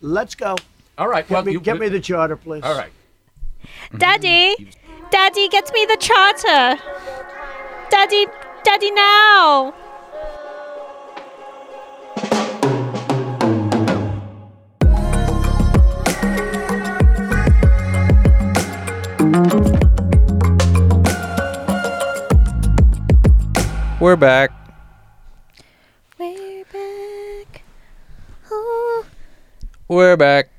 Let's go. All right. Get, well, me, you, get me the charter, please. All right. Daddy, Daddy, get me the charter. Daddy, Daddy, now. We're back. We're back. Oh, We're back.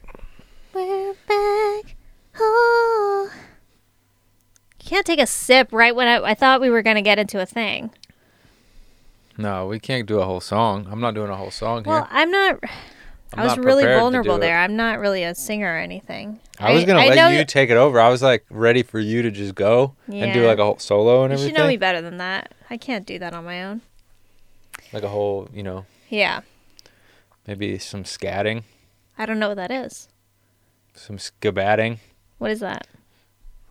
we're back. Oh. Can't take a sip right when I, I thought we were gonna get into a thing. No, we can't do a whole song. I'm not doing a whole song here. Well, I'm not. I'm I was not really vulnerable do it. there. I'm not really a singer or anything. I was gonna I let you that- take it over. I was like ready for you to just go and do like a whole solo and You everything. should know me better than that. I can't do that on my own. Like a whole, you know, Yeah, maybe some scatting, I don't know what that is. some scabatting, What is that?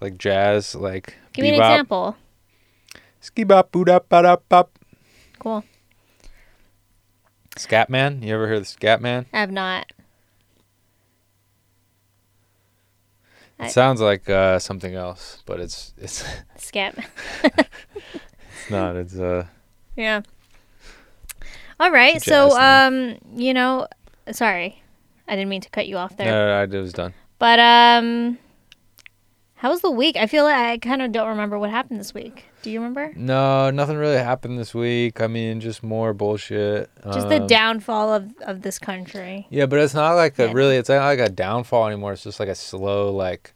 like jazz, like Give me an example. Ski bop boop up bop bop. Cool. Scatman. You ever heard of the Scatman? I have not. I- It sounds like uh, something else, but it's it's Scat. it's not. It's uh yeah. All right. So, um, you know, sorry, I didn't mean to cut you off there. no, no, I was done. But um, how was the week? I feel like I kind of don't remember what happened this week. Do you remember? No, nothing really happened this week. I mean, just more bullshit. Just the Um, downfall of of this country. Yeah, but it's not like a Yeah. really. It's not like a downfall anymore. It's just like a slow, like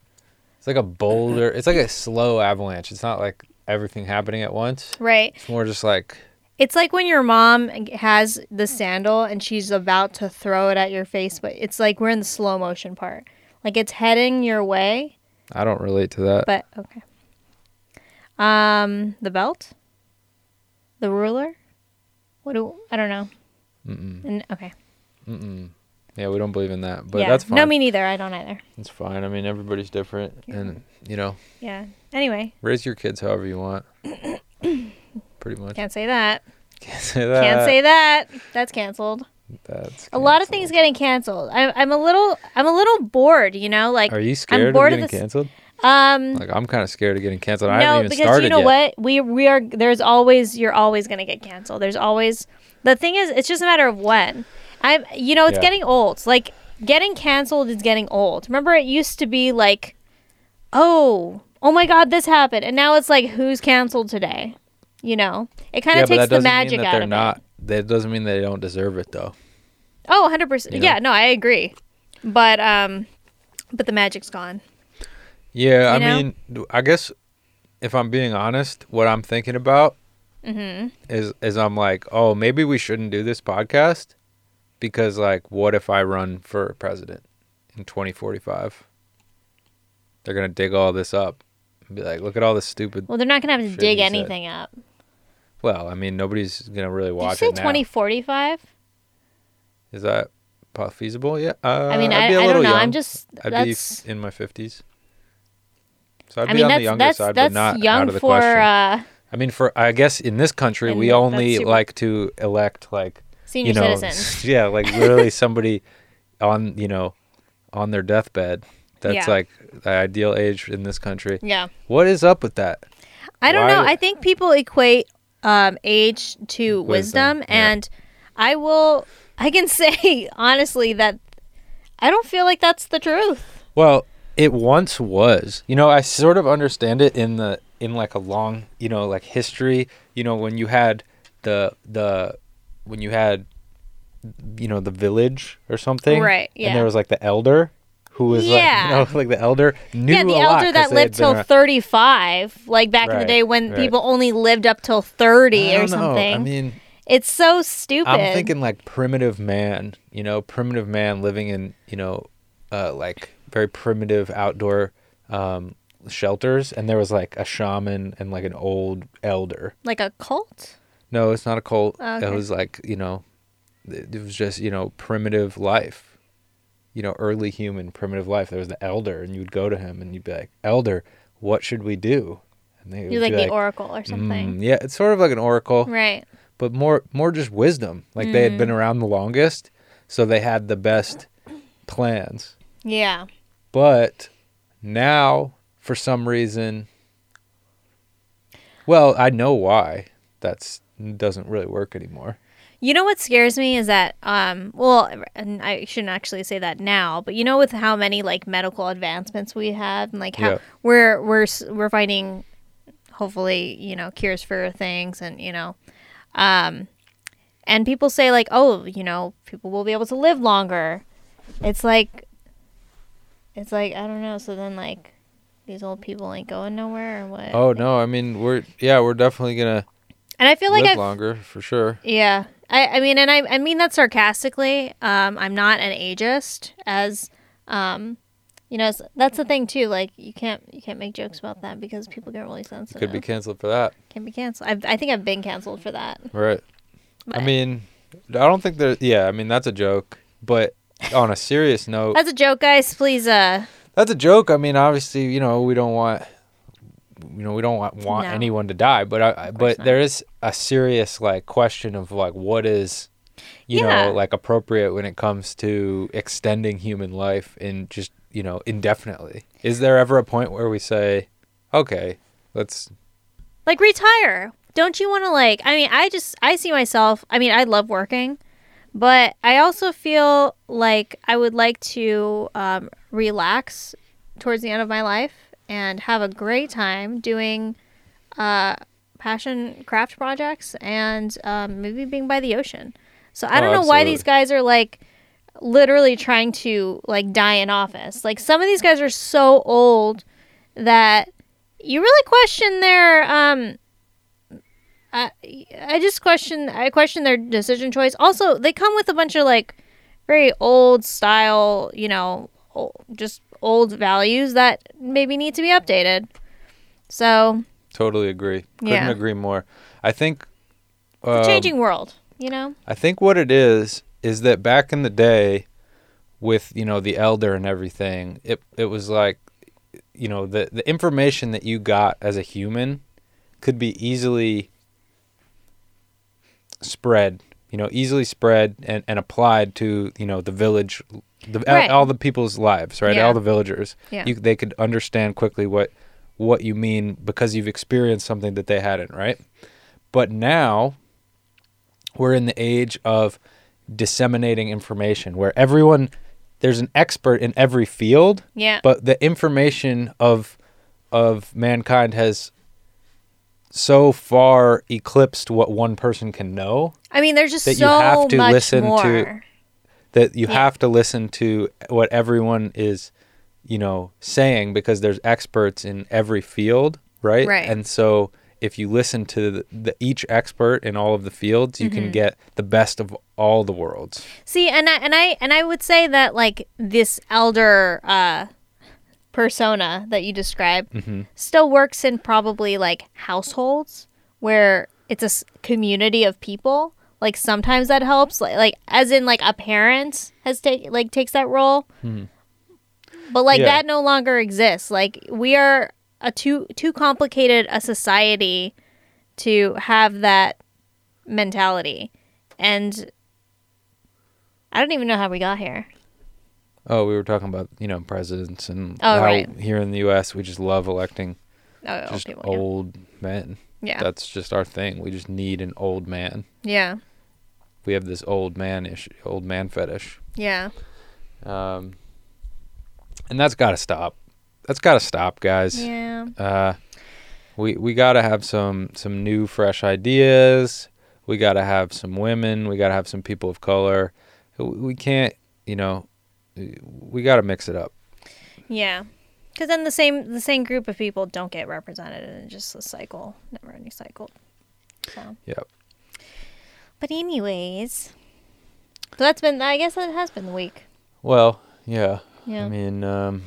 it's like a boulder. It's like a slow avalanche. It's not like everything happening at once. Right. It's more just like It's like when your mom has the sandal and she's about to throw it at your face, but it's like we're in the slow motion part. Like it's heading your way, I don't relate to that. but okay. Um, the belt, the ruler. What do I don't know. Mm-mm. And, okay. Mm-mm. Yeah, we don't believe in that, but yeah. that's fine. No, me neither. I don't either. it's fine. I mean, everybody's different, and you know, Yeah. Anyway, raise your kids however you want. Pretty much. can't say that. Can't say that. Can't say that. That's canceled. That's A lot of things getting canceled. I'm I'm a little I'm a little bored. You know, like Are you scared of bored of getting this- canceled? um. Like I'm kind of scared of getting canceled. I no, haven't even because started you know yet. what? We we are there's always you're always gonna get canceled. There's always the thing is it's just a matter of when. I'm you know it's Yeah. getting old. Like getting canceled is getting old. Remember it used to be like, oh oh my god this happened, and now it's like who's canceled today? You know, it kind yeah, of but takes the magic out they're of not. it. That doesn't mean they don't deserve it though. Oh, 100 percent. You know? Yeah, no, I agree. But um, but the magic's gone. Yeah, I know? mean, I guess if I'm being honest, what I'm thinking about Mm-hmm. is is I'm like, oh, maybe we shouldn't do this podcast because like, what if I run for president in 2045? They're gonna dig all this up and be like, look at all this stupid. Well, they're not gonna have to dig you said. anything up. Well, I mean, nobody's gonna really Did you watch say it now. 2045? Is that po- feasible? Yeah. Uh, I mean, I'd be a I little don't know. young. I'm just I'd that's. be in my 50s. So I'd I be mean, on the that's younger that's side, that's but not young out of the for question. uh, I mean, for I guess in this country, And we that's only super- like to elect like senior you know, citizens. yeah, like literally somebody on you know on their deathbed. That's Yeah. like the ideal age in this country. Yeah, What is up with that? I don't Why- know. I think people equate um, age to Wisdom, wisdom, yeah. and I will. I can say honestly that I don't feel like that's the truth. Well, it once was. You know, I sort of understand it in the in like a long, you know, like history. You know, when you had the the when you had you know the village or something, Right, And yeah. there was like the elder who was Yeah. like, you know, like the elder knew yeah, the lot that lived till around- 35, like back in the day when right. people only lived up till 30 I or don't know. something. I mean, it's so stupid. I'm thinking like primitive man, you know, primitive man living in, you know, uh, like very primitive outdoor um, shelters, and there was like a shaman and like an old elder. like a cult. No, it's not a cult. Oh, It was like you know, it was just you know primitive life. You know, early human primitive life. There was the elder, and you would go to him, and you'd be like, "Elder, what should we do?" And they would You're like be the oracle or something. "Mm, yeah, it's sort of like an oracle Right. but more more just wisdom. Like they had been Mm. around the longest, so they had the best, plans. Yeah. But now, for some reason, well, I know why that's doesn't really work anymore. You know what scares me is that, um, well, and I shouldn't actually say that now, but you know, with how many like medical advancements we have, and like how Yeah. we're we're we're finding, hopefully, you know, cures for things, and you know, um, and people say like, oh, you know, people will be able to live longer. It's like, it's like I don't know. So then like, these old people ain't going nowhere or what? Oh no, I mean we're yeah we're definitely gonna and I feel like live I've longer for sure. Yeah. I, I mean, and I, I mean that sarcastically. Um, I'm not an ageist, as, um, you know, that's the thing too. Like, you can't you can't make jokes about that because people get really sensitive. Could be canceled for that, Can be canceled. I've, I think I've been canceled for that. right? I mean, I don't think there. Yeah, I mean that's a joke, but on a serious note, that's a joke, guys. Please, uh, That's a joke. I mean, obviously, you know, we don't want, you know, we don't want, want No. anyone to die, but I, I but not. there is a serious like question of like what is, you Yeah. know, like appropriate when it comes to extending human life in just you know indefinitely. Is there ever a point where we say, okay, let's like retire. Don't you want to like? I mean, I just I see myself. I mean, I love working, but I also feel like I would like to um, relax towards the end of my life and have a great time doing uh, passion craft projects and um, maybe being by the ocean. So I Oh, don't know why these guys are like literally trying to like die in office. Like some of these guys are so old that you really question their um I I just question I question their decision choice. Also, they come with a bunch of like very old style, you know, just old values that maybe need to be updated. So, totally agree. Couldn't Yeah. agree more. I think. um, changing world, you know? I think what it is is that back in the day, with you know the elder and everything, it it was like, you know the the information that you got as a human, could be easily spread. You know, easily spread and, and applied to you know the village, the Right. all the people's lives, right? Yeah. All the villagers. Yeah. You they could understand quickly what what you mean because you've experienced something that they hadn't, right? But now we're in the age of disseminating information where everyone there's an expert in every field, yeah. but the information of of mankind has so far eclipsed what one person can know I mean, there's just that so you have to listen to- more. That you Yeah. have to listen to what everyone is, you know, saying because there's experts in every field, right? Right. And so if you listen to the, the each expert in all of the fields, you Mm-hmm. can get the best of all the worlds. See, and I, and I and I would say that like this elder uh persona that you describe hmm still works in probably like households where it's a community of people. Like sometimes that helps, like, like as in like a parent has take like takes that role. Mhm. But like Yeah. that no longer exists. Like we are a too too complicated a society to have that mentality. And I don't even know how we got here. Oh, we were talking about you know presidents and Oh, how right. here in the U.S. we just love electing Oh, old just people. yeah. old men. Yeah. That's just our thing. We just need an old man. Yeah. We have this old man ish, old man fetish. Yeah. Um, and that's got to stop. That's got to stop, guys. Yeah. Uh, we we got to have some some new, fresh ideas. We got to have some women. We got to have some people of color. We we can't, you know, we got to mix it up. Yeah. Because then the same the same group of people don't get represented, and it's just a cycle, never ending cycle. So. Yep. But anyways, so that's been. I guess that has been the week. Well, yeah. Yeah. I mean, um,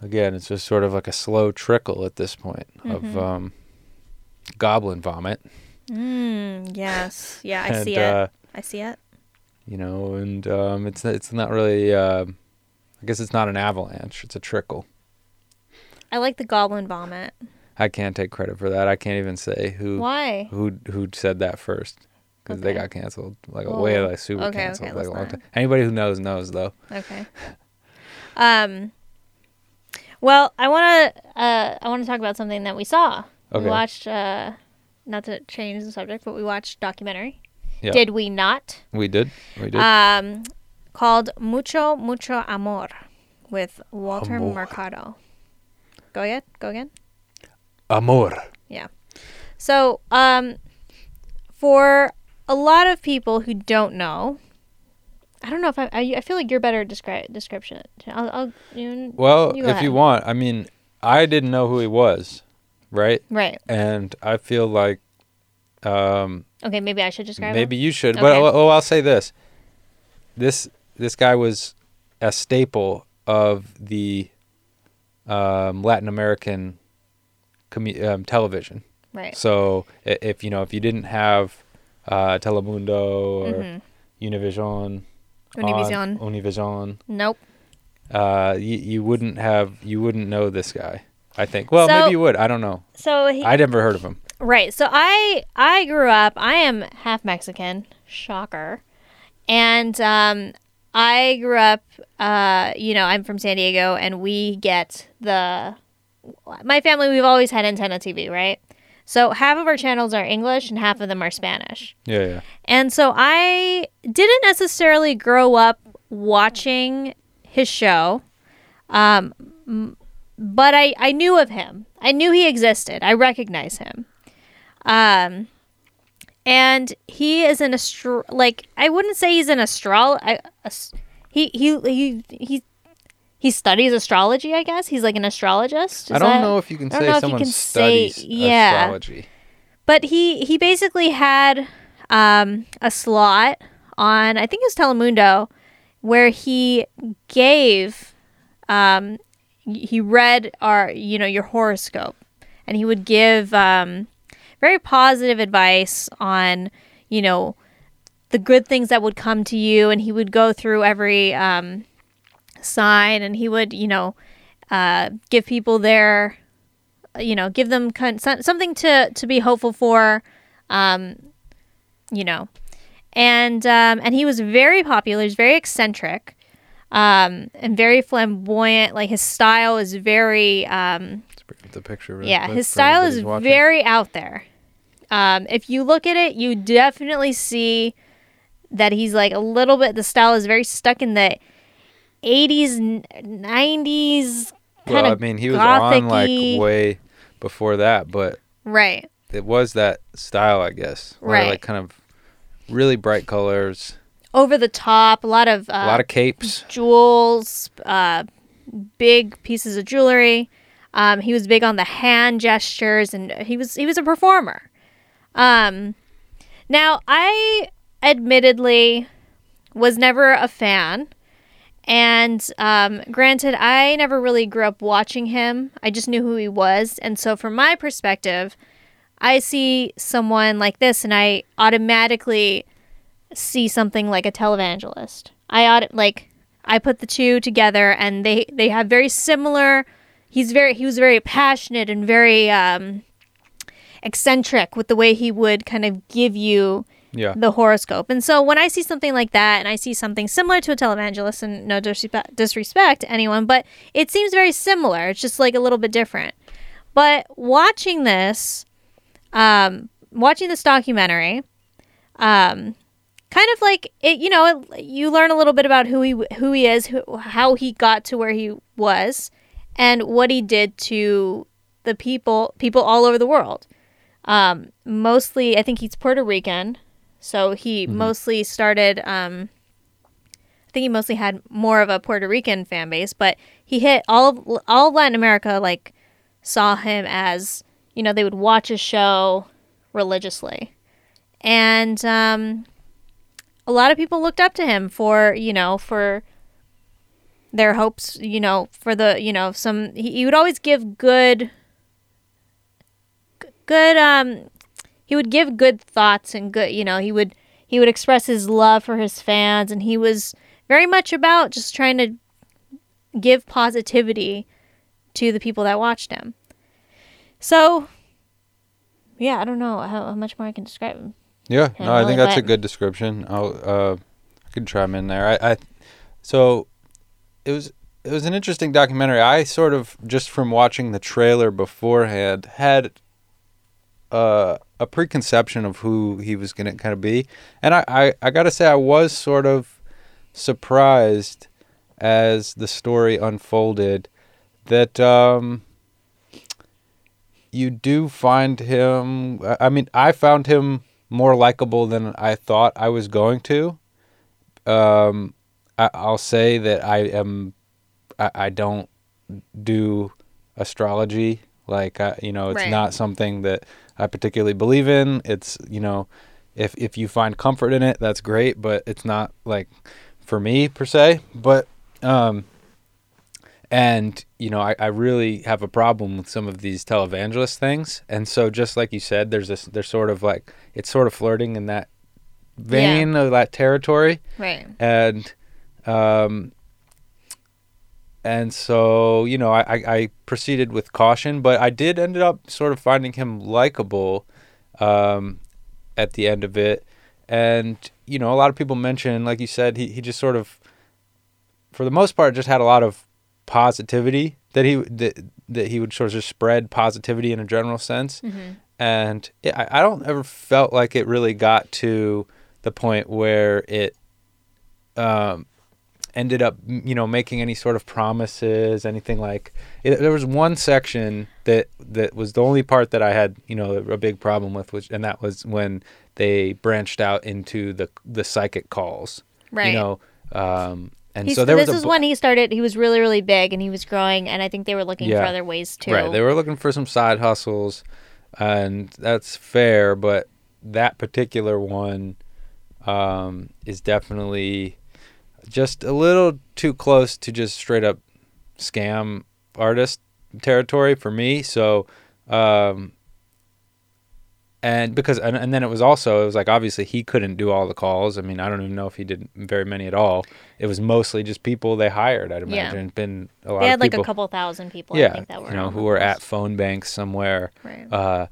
again, it's just sort of like a slow trickle at this point of Mhm. um, goblin vomit. Mm, yes. Yeah, I and, see it. Uh, I see it. you know, and um, it's it's not really. Uh, I guess it's not an avalanche; it's a trickle. I like the goblin vomit. I can't take credit for that. I can't even say who Why? who who said that first because they got canceled like Oh, way like super okay, canceled okay, like a long not. time. Anybody who knows knows though. Okay. Um. Well, I want to. Uh, I want to talk about something that we saw. Okay. We watched. Uh, not to change the subject, but we watched documentary. Yeah. Did we not? We did. We did. Um, called Mucho Mucho Amor, with Walter Amor. Mercado. Go again. Go again. Amor. Yeah. So, um, for a lot of people who don't know, I don't know if I. I, I feel like you're better at describe description. I'll. I'll you, Well, You if you want, I mean, I didn't know who he was, right? right. And I feel like um, Okay. Maybe I should describe. him? maybe you should. Okay. But oh, oh, I'll say this: this this guy was a staple of the um, Latin American commu- um, television. Right. So if you know if you didn't have uh, Telemundo or Mhm. Univision, Univision. on- Univision, Nope. uh, you, you wouldn't have you wouldn't know this guy. I think. Well, So- maybe you would. I don't know. So he, I never heard of him. Right. So I I grew up. I am half Mexican. Shocker. And um, I grew up. Uh, you know, I'm from San Diego, and we get the. My family, we've always had antenna TV, right? So half of our channels are English, and half of them are Spanish. Yeah, yeah. And so I didn't necessarily grow up watching his show, um, m- but I, I knew of him. I knew he existed. I recognize him. Um, and he is an astro like I wouldn't say he's an astro. I, he he he he he studies astrology. I guess he's like an astrologist. I don't that- know if you can say if you someone can say- studies yeah. astrology. but he he basically had um, a slot on I think it was Telemundo where he gave um, he read our you know your horoscope and he would give um, very positive advice on you know the good things that would come to you and he would go through every um, sign and he would you know uh, give people their you know give them con- something to to be hopeful for um, you know and um, and he was very popular he's very eccentric um, and very flamboyant like his style is very um, bring up the picture. really yeah his style is watching. very out there um, if you look at it you definitely see that he's like a little bit the style is very stuck in the 80s 90s kind Well, I mean, he was on like way before that, but right it was that style, I guess. A lot of, Right. like kind of really bright colors, over the top a lot of uh, a lot of capes. jewels, uh, big pieces of jewelry. Um, he was big on the hand gestures, and he was he was a performer. Um, now, I admittedly was never a fan, and um, granted, I never really grew up watching him. I just knew who he was, and so from my perspective, I see someone like this, and I automatically see something like a televangelist. I ought like I put the two together and they they have very similar he's very he was very passionate and very um eccentric with the way he would kind of give you Yeah. the horoscope. And so when I see something like that and I see something similar to a televangelist and no disrespe- disrespect to anyone, but it seems very similar. It's just like a little bit different. But watching this um watching this documentary um kind of like it you know it, you learn a little bit about who he who he is who, how he got to where he was and what he did to the people people all over the world um, mostly i think he's puerto rican so he mostly started um, i think he mostly had more of a puerto rican fan base but he hit all of all of latin america like saw him as you know they would watch his show religiously. And um, a lot of people looked up to him for you know for their hopes you know for the you know some he, he would always give good good um he would give good thoughts and good you know he would he would express his love for his fans and he was very much about just trying to give positivity to the people that watched him so yeah i don't know how, how much more i can describe him Yeah, no, I think that's a good description. I'll uh, I can chime in there. I, I so it was it was an interesting documentary. I sort of just from watching the trailer beforehand had uh, a preconception of who he was going to kind of be, and I, I I gotta say I was sort of surprised as the story unfolded that um, you do find him. I- mean, I found him more likable than I thought I was going to. Um, I, I'll say that I am. I, I don't do astrology. Like, I, you know, it's Right. not something that I particularly believe in. It's you know, if if you find comfort in it, that's great. But it's not like for me per se. But um, and you know, I, I really have a problem with some of these televangelist things. And so, just like you said, there's this. There's sort of like it's sort of flirting in that vein of that territory Right. and um and so you know I, I I proceeded with caution but i did ended up sort of finding him likable um at the end of it. And you know a lot of people mention like you said he, he just sort of for the most part just had a lot of positivity that he that, that he would sort of just spread positivity in a general sense. Hmm and it, I, I don't ever felt like it really got to the point where it um, ended up you know making any sort of promises anything like it, there was one section that that was the only part that I had you know a big problem with which and that was when they branched out into the the psychic calls Right. you know um, and He's, so there this is bu- when he started. He was really, really big, and he was growing. And I think they were looking for other ways too. Right. They were looking for some side hustles, and that's fair. But that particular one um, is definitely just a little too close to just straight up scam artist territory for me. So, um, and because and, and then it was also it was like obviously he couldn't do all the calls. I mean, I don't even know if he did very many at all. It was mostly just people they hired. I'd Yeah. imagine. Been a lot they had like people a couple thousand people. I yeah, think that were you know, who were at phone banks somewhere, Right. uh,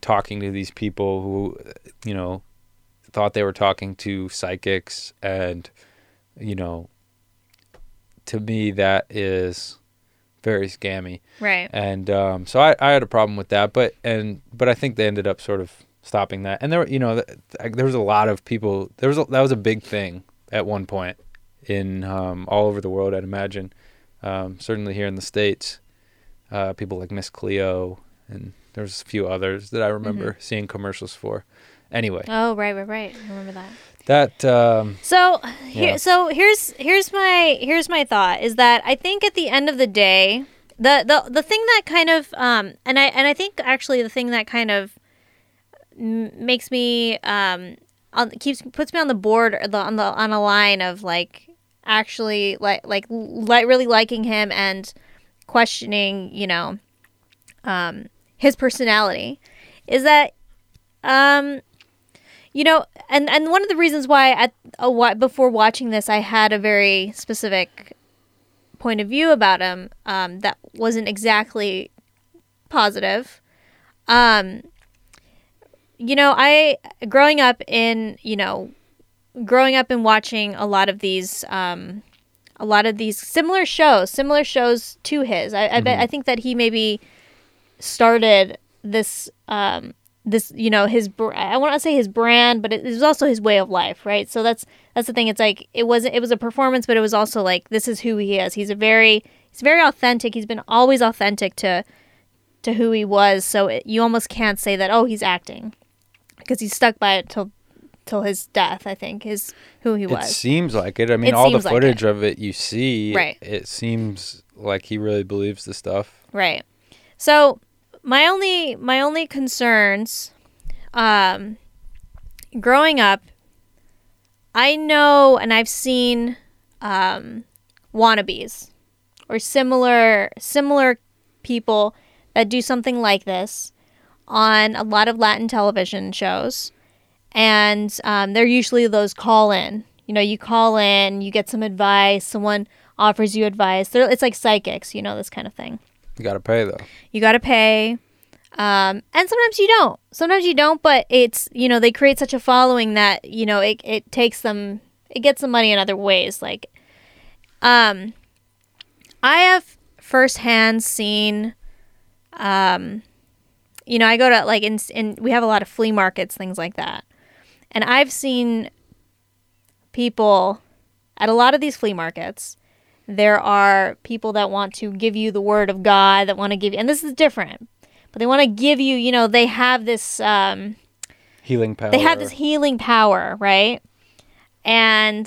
talking to these people who, you know, thought they were talking to psychics, and you know, to me that is very scammy, right. and um, so I, I had a problem with that, but and but I think they ended up sort of stopping that, and there, you know, th- th- there was a lot of people. There was a, that was a big thing at one point in um, all over the world, I'd imagine. Um, certainly here in the states, uh, people like Miss Cleo, and there's a few others that I remember seeing commercials for. Anyway, Oh, right, right, right. I remember that. that um, So here, Yeah. so here's here's my here's my thought is that I think at the end of the day, the the the thing that kind of um and I and I think actually the thing that kind of makes me um on, keeps puts me on the board or the, on the on a line of like actually like like like really liking him and questioning you know um his personality is that um you know, and and one of the reasons why at a why, before watching this, I had a very specific point of view about him um, that wasn't exactly positive. Um, you know, I growing up in you know, growing up and watching a lot of these. Um, a lot of these similar shows, similar shows to his. I, I bet I think that he maybe started this um, this you know his br- I want to say his brand, but it was also his way of life, right? So that's that's the thing. It's like it wasn't it was a performance, but it was also like this is who he is. He's a very he's very authentic. He's been always authentic to to who he was. So it, you almost can't say that oh he's acting because he's stuck by it till till his death. I think is who he was it seems like it. I mean, It all the seems like footage of it you see, Right. It seems like he really believes the stuff. Right. So my only my only concerns, um, growing up, I know and I've seen um, wannabes or similar similar people that do something like this on a lot of Latin television shows, and um, they're usually those call in. You know, you call in, you get some advice, someone offers you advice. They're, it's like psychics, you know, this kind of thing You got to pay though. you got to pay um, and sometimes you don't sometimes you don't but it's you know they create such a following that you know it, it takes them it gets them money in other ways like um I have firsthand seen, um, you know, I go to like in, in we have a lot of flea markets, things like that, and I've seen people at a lot of these flea markets. There are people that want to give you the word of God, that want to give you, and this is different, but they want to give you, you know, they have this, um, Healing power. they have this healing power, right? And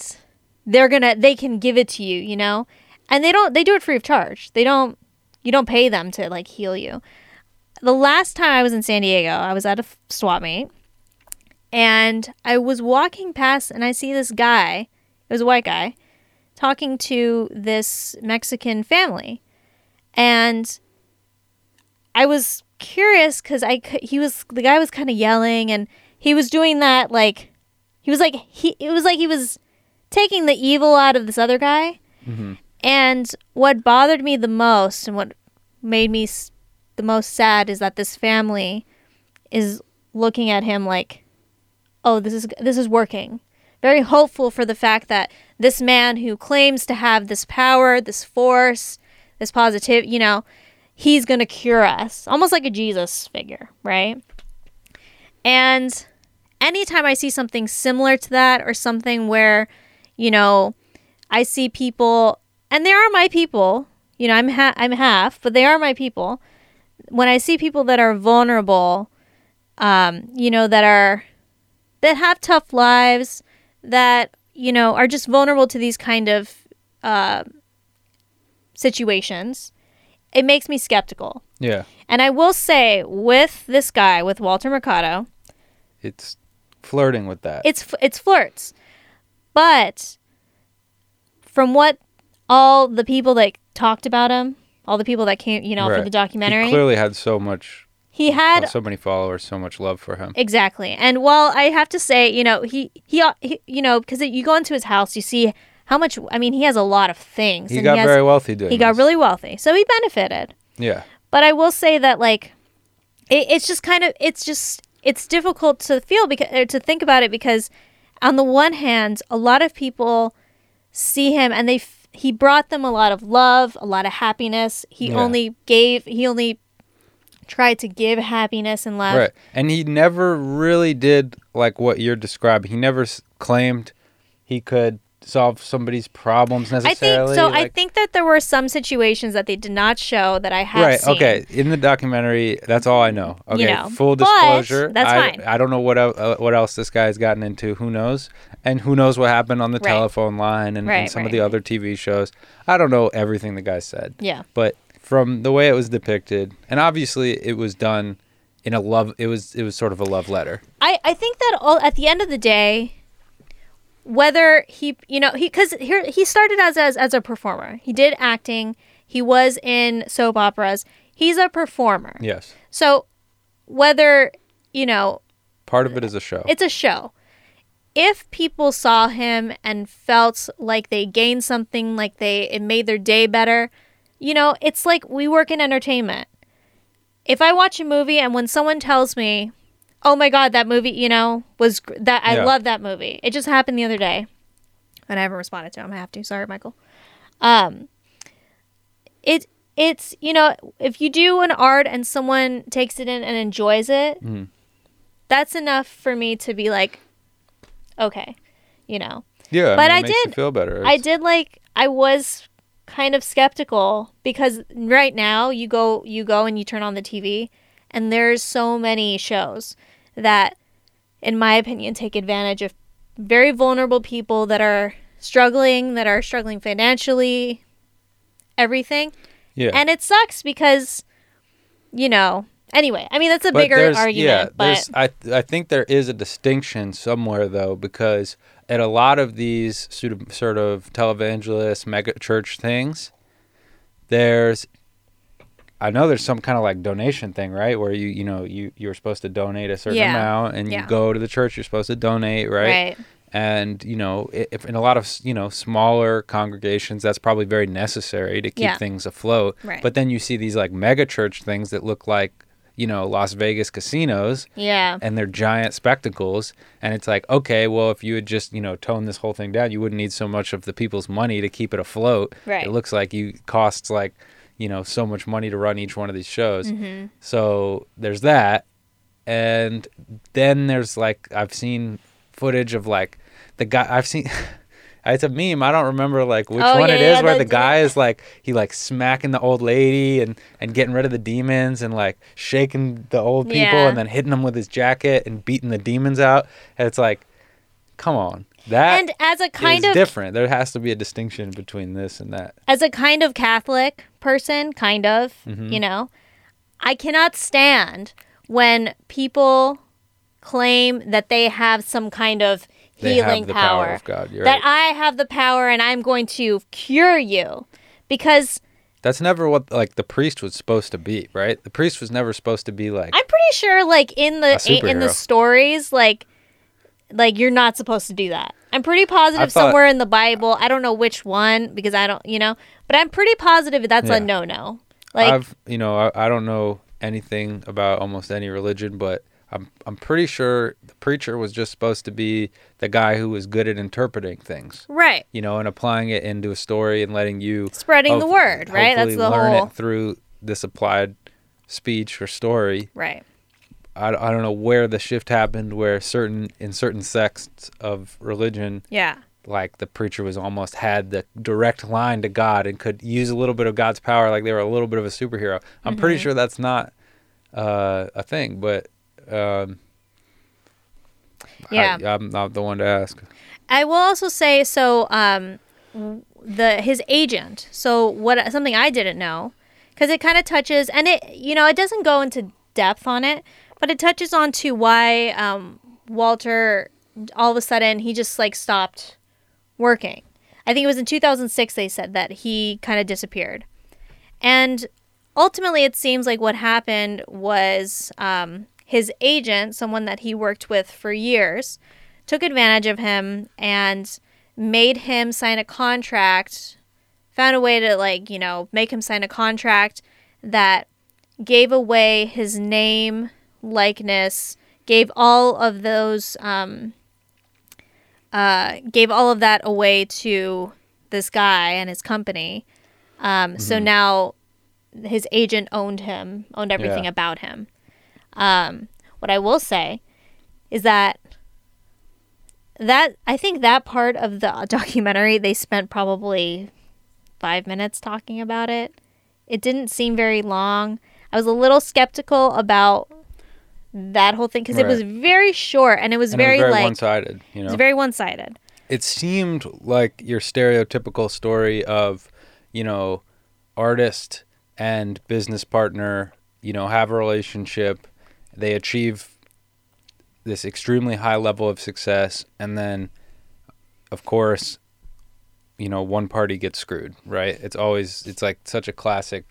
they're gonna, they can give it to you, you know, and they don't, they do it free of charge. They don't, you don't pay them to like heal you. The last time I was in San Diego, I was at a swap meet, and I was walking past, and I see this guy. It was a white guy talking to this Mexican family, and I was curious because I he was the guy was kind of yelling, and he was doing that like he was like he it was like he was taking the evil out of this other guy. Mhm. And what bothered me the most, and what made me the most sad, is that this family is looking at him like, "Oh, this is this is working." Very hopeful for the fact that this man who claims to have this power, this force, this positive, you know, he's going to cure us. Almost like a Jesus figure, right? And anytime I see something similar to that or something where, you know, I see people and they are my people, you know, I'm ha- I'm half, but they are my people. When I see people that are vulnerable, um, you know, that are that have tough lives, that you know are just vulnerable to these kind of uh, situations, it makes me skeptical. Yeah. And I will say, with this guy, with Walter Mercado, It's flirting with that. it's it's flirts, but from what all the people that talked about him, all the people that came, you know, for the documentary, He clearly had so much, he had so many followers, so much love for him. Exactly. And while I have to say, you know, he he, uh, he you know, because you go into his house, you see how much. I mean, he has a lot of things. He got has, very wealthy doing He got this. really wealthy, so he benefited. Yeah. But I will say that like, it, it's just kind of it's just it's difficult to feel because to think about it because on the one hand, a lot of people see him and they f- he brought them a lot of love, a lot of happiness. He Yeah. only gave he only tried to give happiness and love. Right. And he never really did like what you're describing. He never s- claimed he could solve somebody's problems I necessarily. think so. I think that there were some situations that they did not show that I have right. seen. Okay. In the documentary, that's all I know. Okay. know, Full disclosure. that's I, fine. I don't know what uh, what else this guy's gotten into. Who knows? And who knows what happened on the Right. telephone line and, and Right, some of the other TV shows. I don't know everything the guy said. Yeah. But from the way it was depicted, and obviously it was done in a love. It was it was sort of a love letter. I, I think that all at the end of the day, whether he you know he because here he started as, as as a performer. He did acting. He was in soap operas. He's a performer. Yes. So whether you know Part of it is a show. it's a show. If people saw him and felt like they gained something, like they it made their day better, you know, it's like we work in entertainment. If I watch a movie and when someone tells me, "Oh my god, that movie, you know, was gr- that I Yeah. love that movie." It just happened the other day. And I haven't responded to him. I have to. Sorry, Michael. Um it it's, you know, if you do an art and someone takes it in and enjoys it, Mhm. that's enough for me to be like okay, you know. yeah. but mean, it I makes you did- feel better. I It's- did like I was kind of skeptical because right now you go you go and you turn on the TV and there's so many shows that in my opinion take advantage of very vulnerable people that are struggling that are struggling financially everything Yeah. and it sucks because you know anyway i mean that's a But bigger argument Yeah, but there's, I I think there is a distinction somewhere though because at a lot of these sort of sort of televangelist mega church things, there's I know there's some kind of like donation thing, right? Where you you know you you're supposed to donate a certain Yeah. amount, and Yeah. you go to the church. You're supposed to donate, right? right And you know, if in a lot of you know smaller congregations, that's probably very necessary to keep Yeah. things afloat. Right. But then you see these like mega church things that look like you know, Las Vegas casinos Yeah. and they're giant spectacles and it's like okay well if you had just you know toned this whole thing down you wouldn't need so much of the people's money to keep it afloat Right. it looks like you costs like you know so much money to run each one of these shows Mm-hmm. so there's that and then there's like i've seen footage of like the guy i've seen it's a meme. I don't remember like which Oh, one yeah, it is yeah, where the guy is like he like smacking the old lady and and getting rid of the demons and like shaking the old people Yeah. and then hitting them with his jacket and beating the demons out. And it's like come on. That And as a is kind of different. There has to be a distinction between this and that. As a kind of Catholic person, kind of, Mhm. you know, I cannot stand when people claim that they have some kind of they healing power. power of god you're that right. I have the power and I'm going to cure you. Because that's never what like the priest was supposed to be right the priest was never supposed to be like I'm pretty sure like in the in the stories like like you're not supposed to do that. I'm pretty positive thought- somewhere in the Bible. I don't know which one because I don't, you know, but I'm pretty positive that's Yeah. a no-no. Like I've you know I, I don't know anything about almost any religion, but I'm I'm pretty sure the preacher was just supposed to be the guy who was good at interpreting things, right. you know, and applying it into a story and letting you Spreading the word, right? That's the learn whole it through this applied speech or story. Right. I, I don't know where the shift happened, where certain in certain sects of religion Yeah. like the preacher was almost had the direct line to God and could use a little bit of God's power, like they were a little bit of a superhero. I'm pretty Mm-hmm. sure that's not uh, a thing, but um, Yeah. I, am not the one to ask. I will also say so. Um, the his agent. So what? Something I didn't know, because it kind of touches, and it you know it doesn't go into depth on it, but it touches on to why um, Walter all of a sudden he just like stopped working. I think it was in 2006 they said that he kind of disappeared, and ultimately it seems like what happened was um, his agent, someone that he worked with for years, took advantage of him and made him sign a contract found a way to like you know make him sign a contract that gave away his name likeness gave all of those um uh gave all of that away to this guy and his company. Um so now his agent owned him owned everything Yeah. about him um what i will say is that that I think that part of the documentary they spent probably five minutes talking about it. It didn't seem very long. I was a little skeptical about that whole thing because it was very short and it was And very, it was very like one-sided, you it was very one sided. it seemed like your stereotypical story of, you know, artist and business partner, you know, have a relationship, they achieve this extremely high level of success, and then, of course, you know, one party gets screwed, right? It's always, it's like such a classic,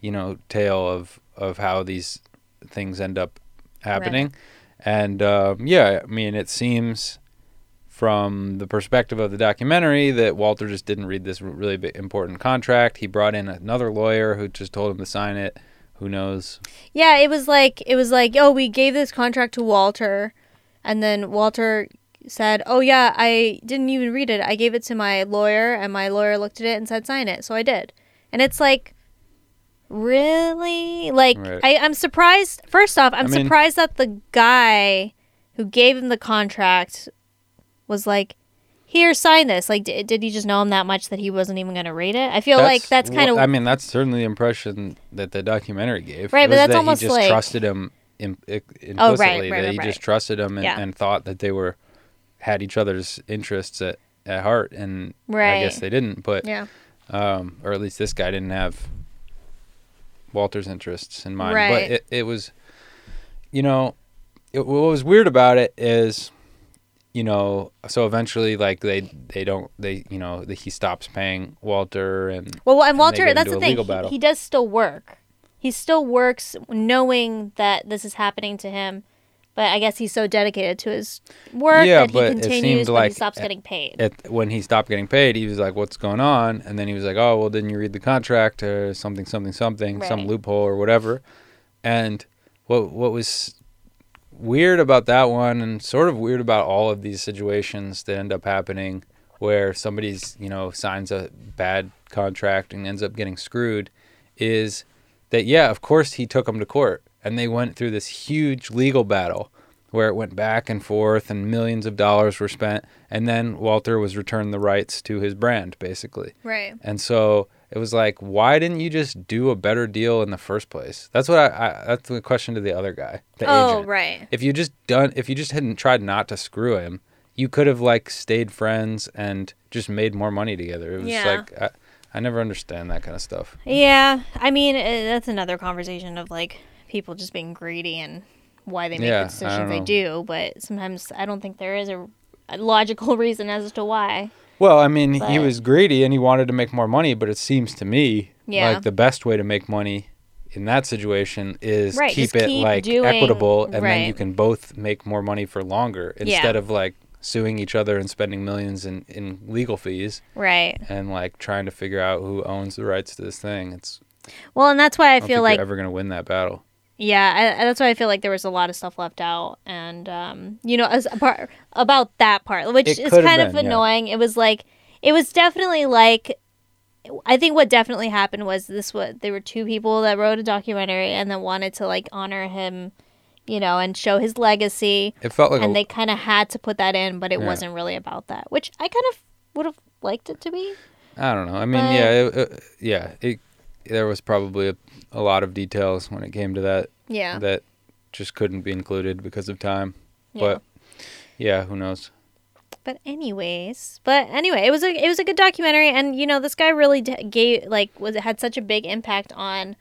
you know, tale of, of how these things end up happening. And um, yeah, I mean, it seems from the perspective of the documentary that Walter just didn't read this really important contract. He brought in another lawyer who just told him to sign it. Who knows? Yeah, it was like it was like oh we gave this contract to Walter, and then Walter said oh yeah I didn't even read it. I gave it to my lawyer, and my lawyer looked at it and said sign it, so I did. And it's like really like Right. I I'm surprised. First off, I'm I mean- surprised that the guy who gave him the contract was like. Here, sign this. Like, did, did he just know him that much that he wasn't even going to read it? I feel like that's kind of wh- I mean, that's certainly the impression that the documentary gave. Right, but that's that almost he just like- trusted him im- i- implicitly. Oh, right, right, that right, he just trusted him and, Yeah. and thought that they were had each other's interests at, at heart, and I guess they didn't. But yeah, um, or at least this guy didn't have Walter's interests in mind. But it, it was, you know, it, what was weird about it is, you know, so eventually, like they they don't they you know the, he stops paying Walter and Well, and and Walter, that's the thing. He, he does still work. He still works knowing that this is happening to him, but I guess he's so dedicated to his work Yeah, that he but it continues, seemed but he stops at- getting paid. at, when he stopped getting paid, he was like, "What's going on?" And then he was like, "Oh, well, didn't you read the contract or something, something, something, some loophole or whatever?" And what what was weird about that one and sort of weird about all of these situations that end up happening where somebody's you know signs a bad contract and ends up getting screwed is that yeah of course he took them to court and they went through this huge legal battle where it went back and forth and millions of dollars were spent and then Walter was returned the rights to his brand basically Right. and so it was like, why didn't you just do a better deal in the first place? That's what I. I that's the question to the other guy, the oh, agent. right. If you just done, if you just hadn't tried not to screw him, you could have like stayed friends and just made more money together. It was Yeah. like I, I never understand that kind of stuff. Yeah, I mean uh, that's another conversation of like people just being greedy and why they make Yeah, the decisions they do. But sometimes I don't think there is a, a logical reason as to why. Well, I mean, he was greedy and he wanted to make more money, but it seems to me Yeah. like the best way to make money in that situation is Right, keep it keep like doing- equitable and then you can both make more money for longer Yeah. instead of like suing each other and spending millions in, in legal fees Right. and like trying to figure out who owns the rights to this thing. It's Well, and that's why I, I, feel like you're ever gonna win that battle. Yeah, I, that's why I feel like there was a lot of stuff left out, and um, you know, as a part about that part, which It is kind of been, yeah. annoying. It was like, it was definitely like, I think what definitely happened was this: what there were two people that wrote a documentary and then wanted to like honor him, you know, and show his legacy, It felt like and a, they kind of had to put that in, but it Yeah. wasn't really about that, which I kind of would have liked it to be. I don't know. I mean, but- yeah, it, it, yeah. It there was probably a, a lot of details when it came to that Yeah, that just couldn't be included because of time. yeah. But yeah, who knows? but anyways but anyway it was a it was a good documentary and you know this guy really d- gave like was had such a big impact on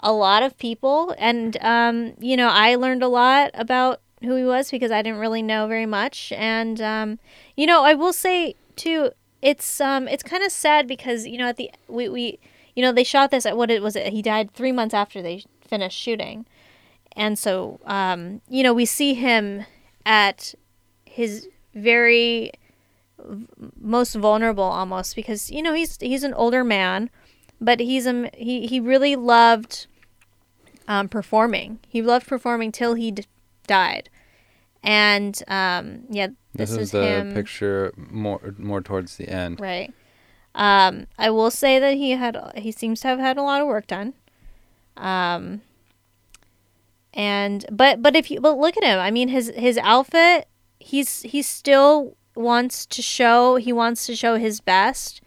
a lot of people and um you know i learned a lot about who he was because i didn't really know very much and um you know i will say too it's um it's kind of sad because you know at the we we you know they shot this at what it was it he died 3 months after they finished shooting. And so um you know we see him at his very most vulnerable almost because you know he's he's an older man but he's um he he really loved um performing. He loved performing till he d- died. And um yeah This, this, is, is, the him picture more more towards the end. right um i will say that he had he seems to have had a lot of work done. Um and but but if you but look at him. I mean his his outfit he's he still wants to show he wants to show his best.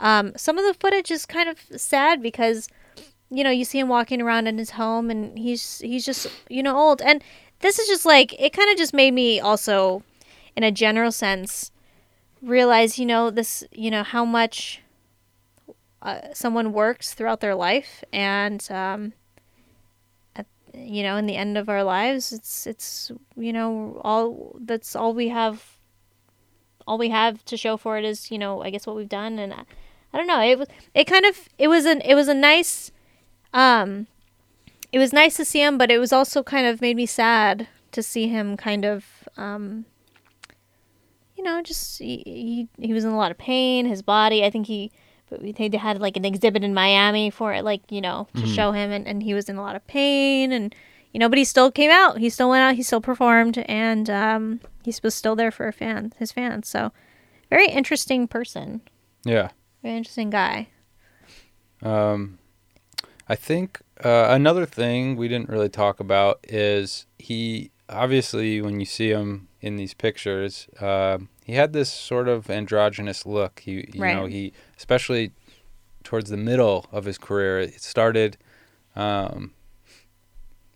Um some of the footage is kind of sad because you know you see him walking around in his home and he's he's just you know old. And this is just like it kind of just made me also in a general sense realize you know this you know how much uh, someone works throughout their life and um at, you know in the end of our lives it's it's you know all that's all we have all we have to show for it is you know i guess what we've done. And i, I don't know it was it kind of it was an it was a nice um it was nice to see him but it was also kind of made me sad to see him kind of um you know, just he, he he was in a lot of pain. His body, I think he, but they had like an exhibit in Miami for it, like you know, to Mhm. show him, and, and he was in a lot of pain, and you know, but he still came out. He still went out. He still performed, and um, he was still there for a fan, his fans. So, very interesting person, Yeah. very interesting guy. Um, I think uh, another thing we didn't really talk about is he obviously when you see him in these pictures, uh, he had this sort of androgynous look. He, you know, he especially towards the middle of his career, it started, um,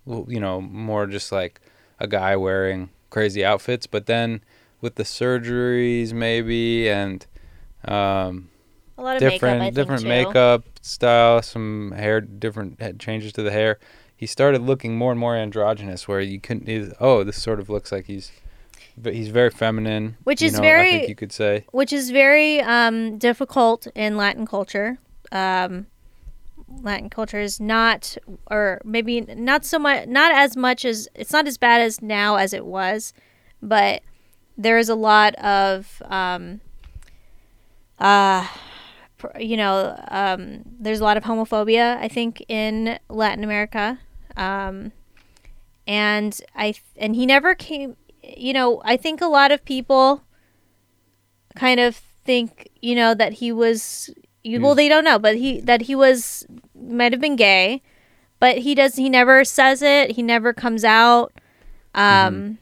you know, more just like a guy wearing crazy outfits, but then with the surgeries maybe and um, A lot of different makeup, different too. makeup style, some hair, different changes to the hair. He started looking more and more androgynous, where you couldn't. Oh, this sort of looks like he's, but he's very feminine, Which is know, I very- think you could say. which is very um, difficult in Latin culture. Um, Latin culture is not, or maybe not so much, not as much as it's not as bad as now as it was, but there is a lot of, um, uh, you know, um, there's a lot of homophobia. I think in Latin America, um, and I and he never came. You know, I think a lot of people kind of think you know that he was. You, well, they don't know, but he that he was might have been gay, but he does. He never says it. He never comes out. Um,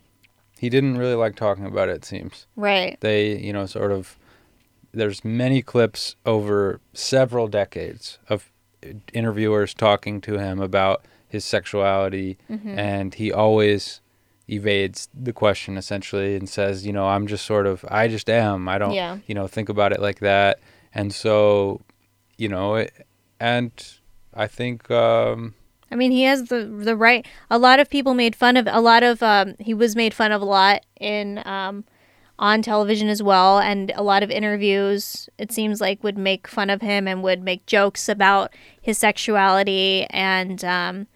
He didn't really like talking about it. It seems Right. they, you know, sort of. There's many clips over several decades of interviewers talking to him about his sexuality, Mm-hmm. and he always evades the question essentially and says, you know, I'm just sort of, I just am. I don't, Yeah. you know, think about it like that. And so, you know, it, and I think, um, I mean, he has the the right. A lot of people made fun of a lot of. Um, he was made fun of a lot in um, on television as well, and a lot of interviews. It seems like would make fun of him and would make jokes about his sexuality, and um,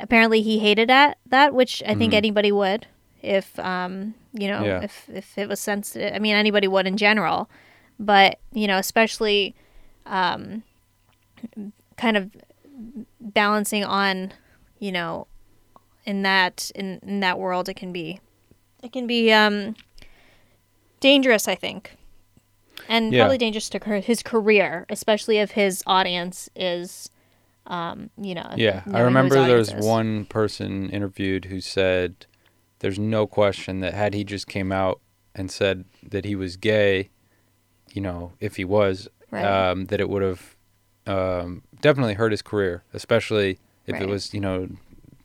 apparently he hated that that, which I think anybody would if um, you know Yeah. if if it was sensitive. I mean, anybody would in general, but you know, especially um, kind of balancing on you know in that in, in that world it can be it can be um dangerous i think and Yeah. probably dangerous to his career especially if his audience is um you know Yeah, I remember there audience was is. one person interviewed who said there's no question that had he just came out and said that he was gay, you know, if he was, Right. um, that it would have um, definitely hurt his career, especially if Right. it was, you know,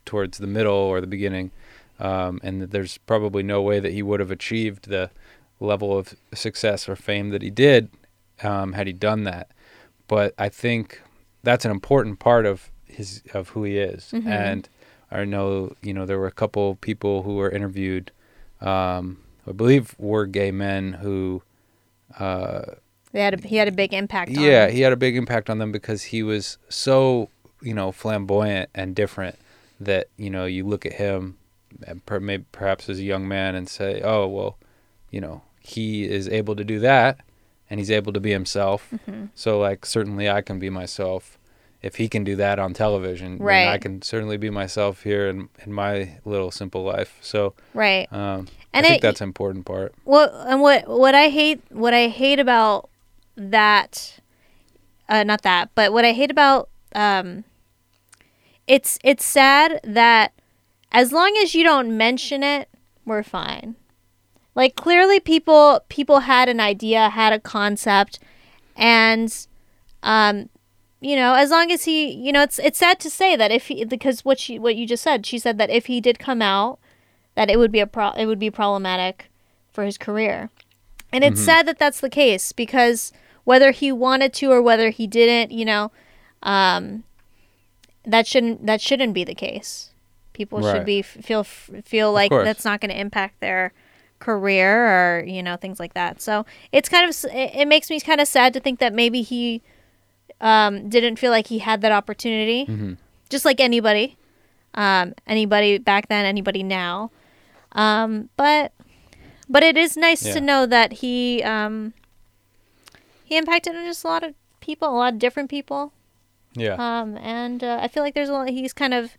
towards the middle or the beginning. Um, and that there's probably no way that he would have achieved the level of success or fame that he did um, had he done that. But I think that's an important part of his of who he is. Mhm. And I know you know there were a couple people who were interviewed, um, I believe were gay men who, uh, they had a, he had a big impact on yeah, he had a big impact on them because he was so you know flamboyant and different that you know you look at him, and per, maybe perhaps as a young man and say, oh well, you know he is able to do that, and he's able to be himself. Mm-hmm. So like certainly I can be myself. If he can do that on television, then I can certainly be myself here in in my little simple life. So right um, And I think it- that's an important part. What and what what I hate what I hate about that uh not that, but what I hate about um it's it's sad that as long as you don't mention it, we're fine. Like clearly people people had an idea, had a concept and um you know, as long as he, you know, it's it's sad to say that if he because what she what you just said, she said that if he did come out that it would be a pro- it would be problematic for his career. And it's sad that that's the case because whether he wanted to or whether he didn't, you know, um, that shouldn't that shouldn't be the case. People should be feel feel like that's not going to impact their career or you know things like that. So it's kind of it, makes me kind of sad to think that maybe he um, didn't feel like he had that opportunity, hmm just like anybody, um, anybody back then, anybody now. Um, but but it is nice Yeah. to know that he um, he impacted on just a lot of people, a lot of different people. Yeah. Um, and uh, I feel like there's a lot. He's kind of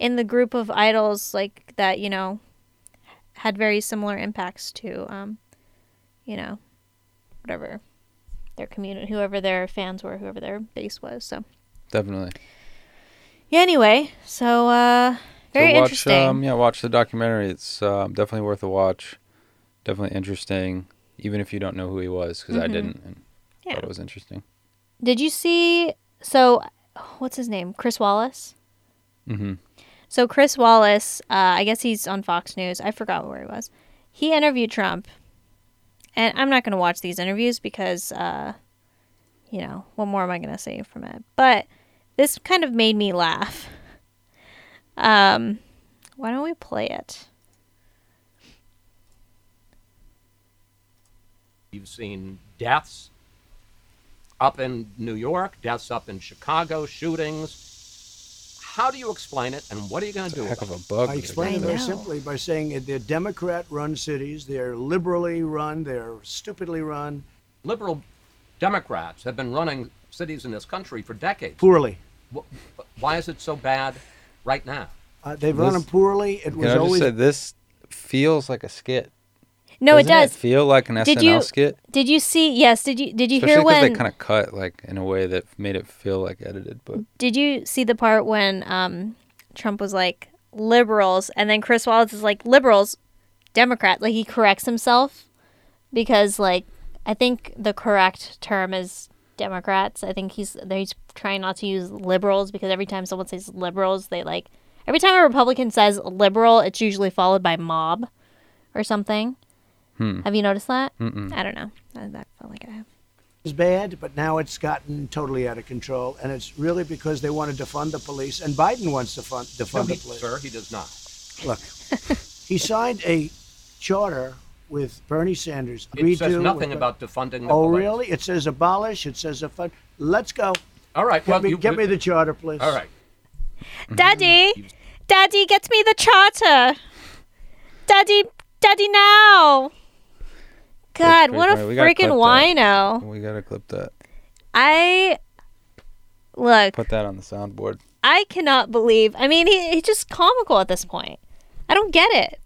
in the group of idols like that. You know, had very similar impacts to um, you know, whatever their community, whoever their fans were, whoever their base was. So Definitely. yeah. Anyway, so uh, very so watch, interesting. Um, yeah, watch the documentary. It's um, definitely worth a watch. Definitely interesting, even if you don't know who he was, because I Mhm. didn't. And Yeah. thought it was interesting. Did you see? So, what's his name? Chris Wallace. Mm hmm So Chris Wallace, uh, I guess he's on Fox News. I forgot where he was. He interviewed Trump, and I'm not going to watch these interviews because, uh, you know, what more am I going to say from it? But this kind of made me laugh. Um, why don't we play it? You've seen deaths up in New York, deaths up in Chicago, shootings. How do you explain it, and what are you going to do? Heck about of a bug. I explain it very simply by saying that they're Democrat-run cities. They're liberally run. They're stupidly run. Liberal Democrats have been running cities in this country for decades. Poorly. Why is it so bad right now? Uh, they've run them poorly. It Can was I just always say this feels like a skit? No, it Doesn't does. feel like an Did SNL you- skit, Did you see? Yes. Did you? Did you especially hear when? they kind of cut like in a way that made it feel like edited. But Did you see the part when um, Trump was like liberals, and then Chris Wallace is like liberals, Democrat. Like he corrects himself because like I think the correct term is Democrats. I think he's he's trying not to use liberals because every time someone says liberals, they like every time a Republican says liberal, it's usually followed by mob or something. Hmm. Have you noticed that? Mm-mm. I don't know. That, that felt like I have. It's bad, but now it's gotten totally out of control, and it's really because they want to defund the police, and Biden wants to fund, defund No, the police. sir, he does not. Look, he signed a charter with Bernie Sanders. It agreed says nothing with- about defunding the Oh, police. really? It says abolish. It says a fund. Let's go. All right. Get, Well, me, you, get me the charter, please. All right. Daddy, Daddy, get me the charter. Daddy, Daddy, now. God, what a funny. We freaking clip that. wino! we gotta clip that. I look. Put that on the soundboard. I cannot believe. I mean, he, he's just comical at this point. I don't get it.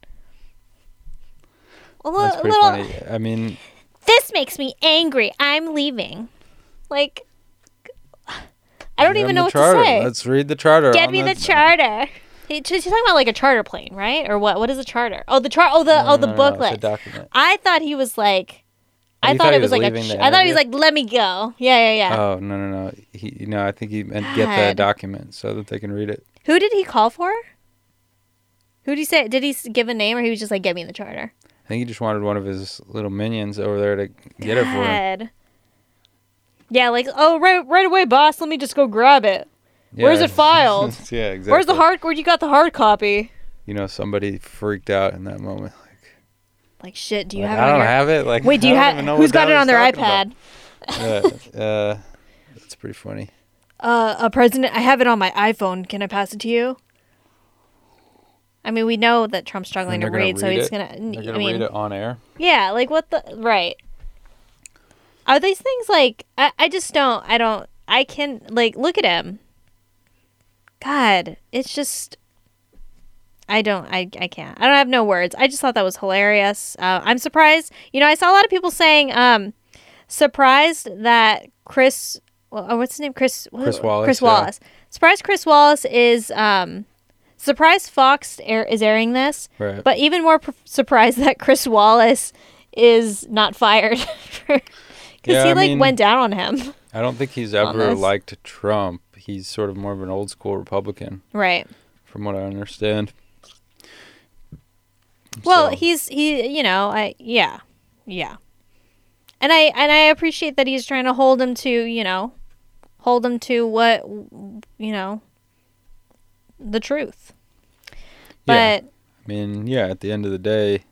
A li- That's pretty little. funny. I mean, This makes me angry. I'm leaving. Like, I don't even know what charter. to say. Let's read the charter. Get on me the charter. He, he's talking about like a charter plane, right? Or what? What is a charter? Oh, the chart. Oh, the No, oh, the no, no, no, booklet. document. I thought he was like. Oh, I thought, it was, was like a. ch- I thought he was like, "Let me go." Yeah, yeah, yeah. Oh no no no! He, you know, I think he meant get the document so that they can read it. Who did he call for? Who did he say? Did he give a name, or he was just like, "Get me the charter"? I think he just wanted one of his little minions over there to get it for him. Yeah, like, oh, right, right away, boss. Let me just go grab it. Where's it filed? yeah, exactly. Where's the hard? Where you got the hard copy? You know, somebody freaked out in that moment. Like, Like, shit. Do you like, have it? I on don't your- have it. Like, Wait, do I you have? even know Who's got it on their iPad? about. Yeah, uh, that's pretty funny. Uh, a president. I have it on my iPhone. Can I pass it to you? I mean, we know that Trump's struggling to they're read, so read he's it? gonna. They're I gonna mean, read it on air. yeah, like what the right? Are these things like? I, I just don't. I don't. I can like look at him. God, it's just. I don't. I. I can't. I don't have no words. I just thought that was hilarious. Uh, I'm surprised. You know, I saw a lot of people saying, um, surprised that Chris. Well, oh, what's his name? Chris. Chris Wallace, Chris yeah. Wallace. Surprised Chris Wallace is. Um, surprised Fox air, is airing this. Right. But even more pr- surprised that Chris Wallace is not fired because Yeah, he I like mean- went down on him. I don't think he's ever liked Trump. He's sort of more of an old school Republican, Right. from what I understand. Well, So- he's he. You know, I yeah, yeah. And I and I appreciate that he's trying to hold him to you know, hold him to what you know, the truth. Yeah. But I mean, yeah. At the end of the day,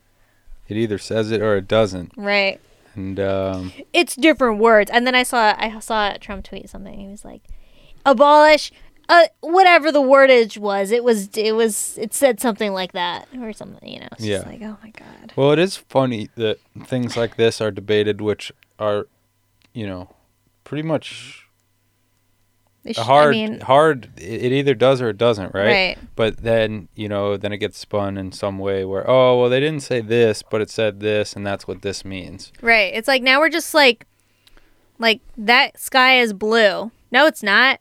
it either says it or it doesn't. right. And um, it's different words. And then I saw I saw Trump tweet something. He was like, "Abolish, uh, whatever the wordage was. It was it was it said something like that or something. You know, it's Yeah. like, oh my god. well, it is funny that things like this are debated, which are, you know, pretty much They sh- hard. I mean, hard. It it either does or it doesn't, right? right. But then you know, then it gets spun in some way where, oh, well, they didn't say this, but it said this, and that's what this means. Right. It's like now we're just like, like that sky is blue. No, it's not.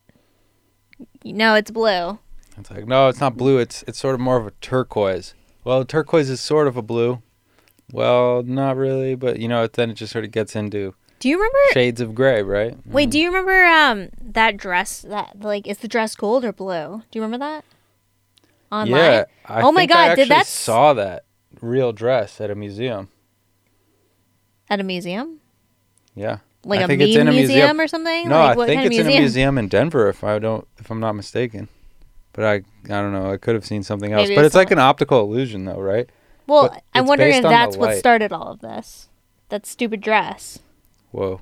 No, it's blue. It's like, no, it's not blue. It's it's sort of more of a turquoise. Well, turquoise is sort of a blue. Well, not really, but you know, then it just sort of gets into Do you remember? shades of gray, right? Wait, do you remember um that dress that like is the dress gold or blue? Do you remember that? Online. Yeah. I Oh my think I God, did that saw that real dress at a museum. At a museum? Yeah. Like I a think meme it's in a museum, museum. or something? No, like I what think it's in a museum in Denver, if I don't, if I'm not mistaken. But I, I don't know. I could have seen something else. Maybe but it's it's like an optical illusion, though, right? Well, but I'm wondering if that's what started all of this. That stupid dress. Whoa.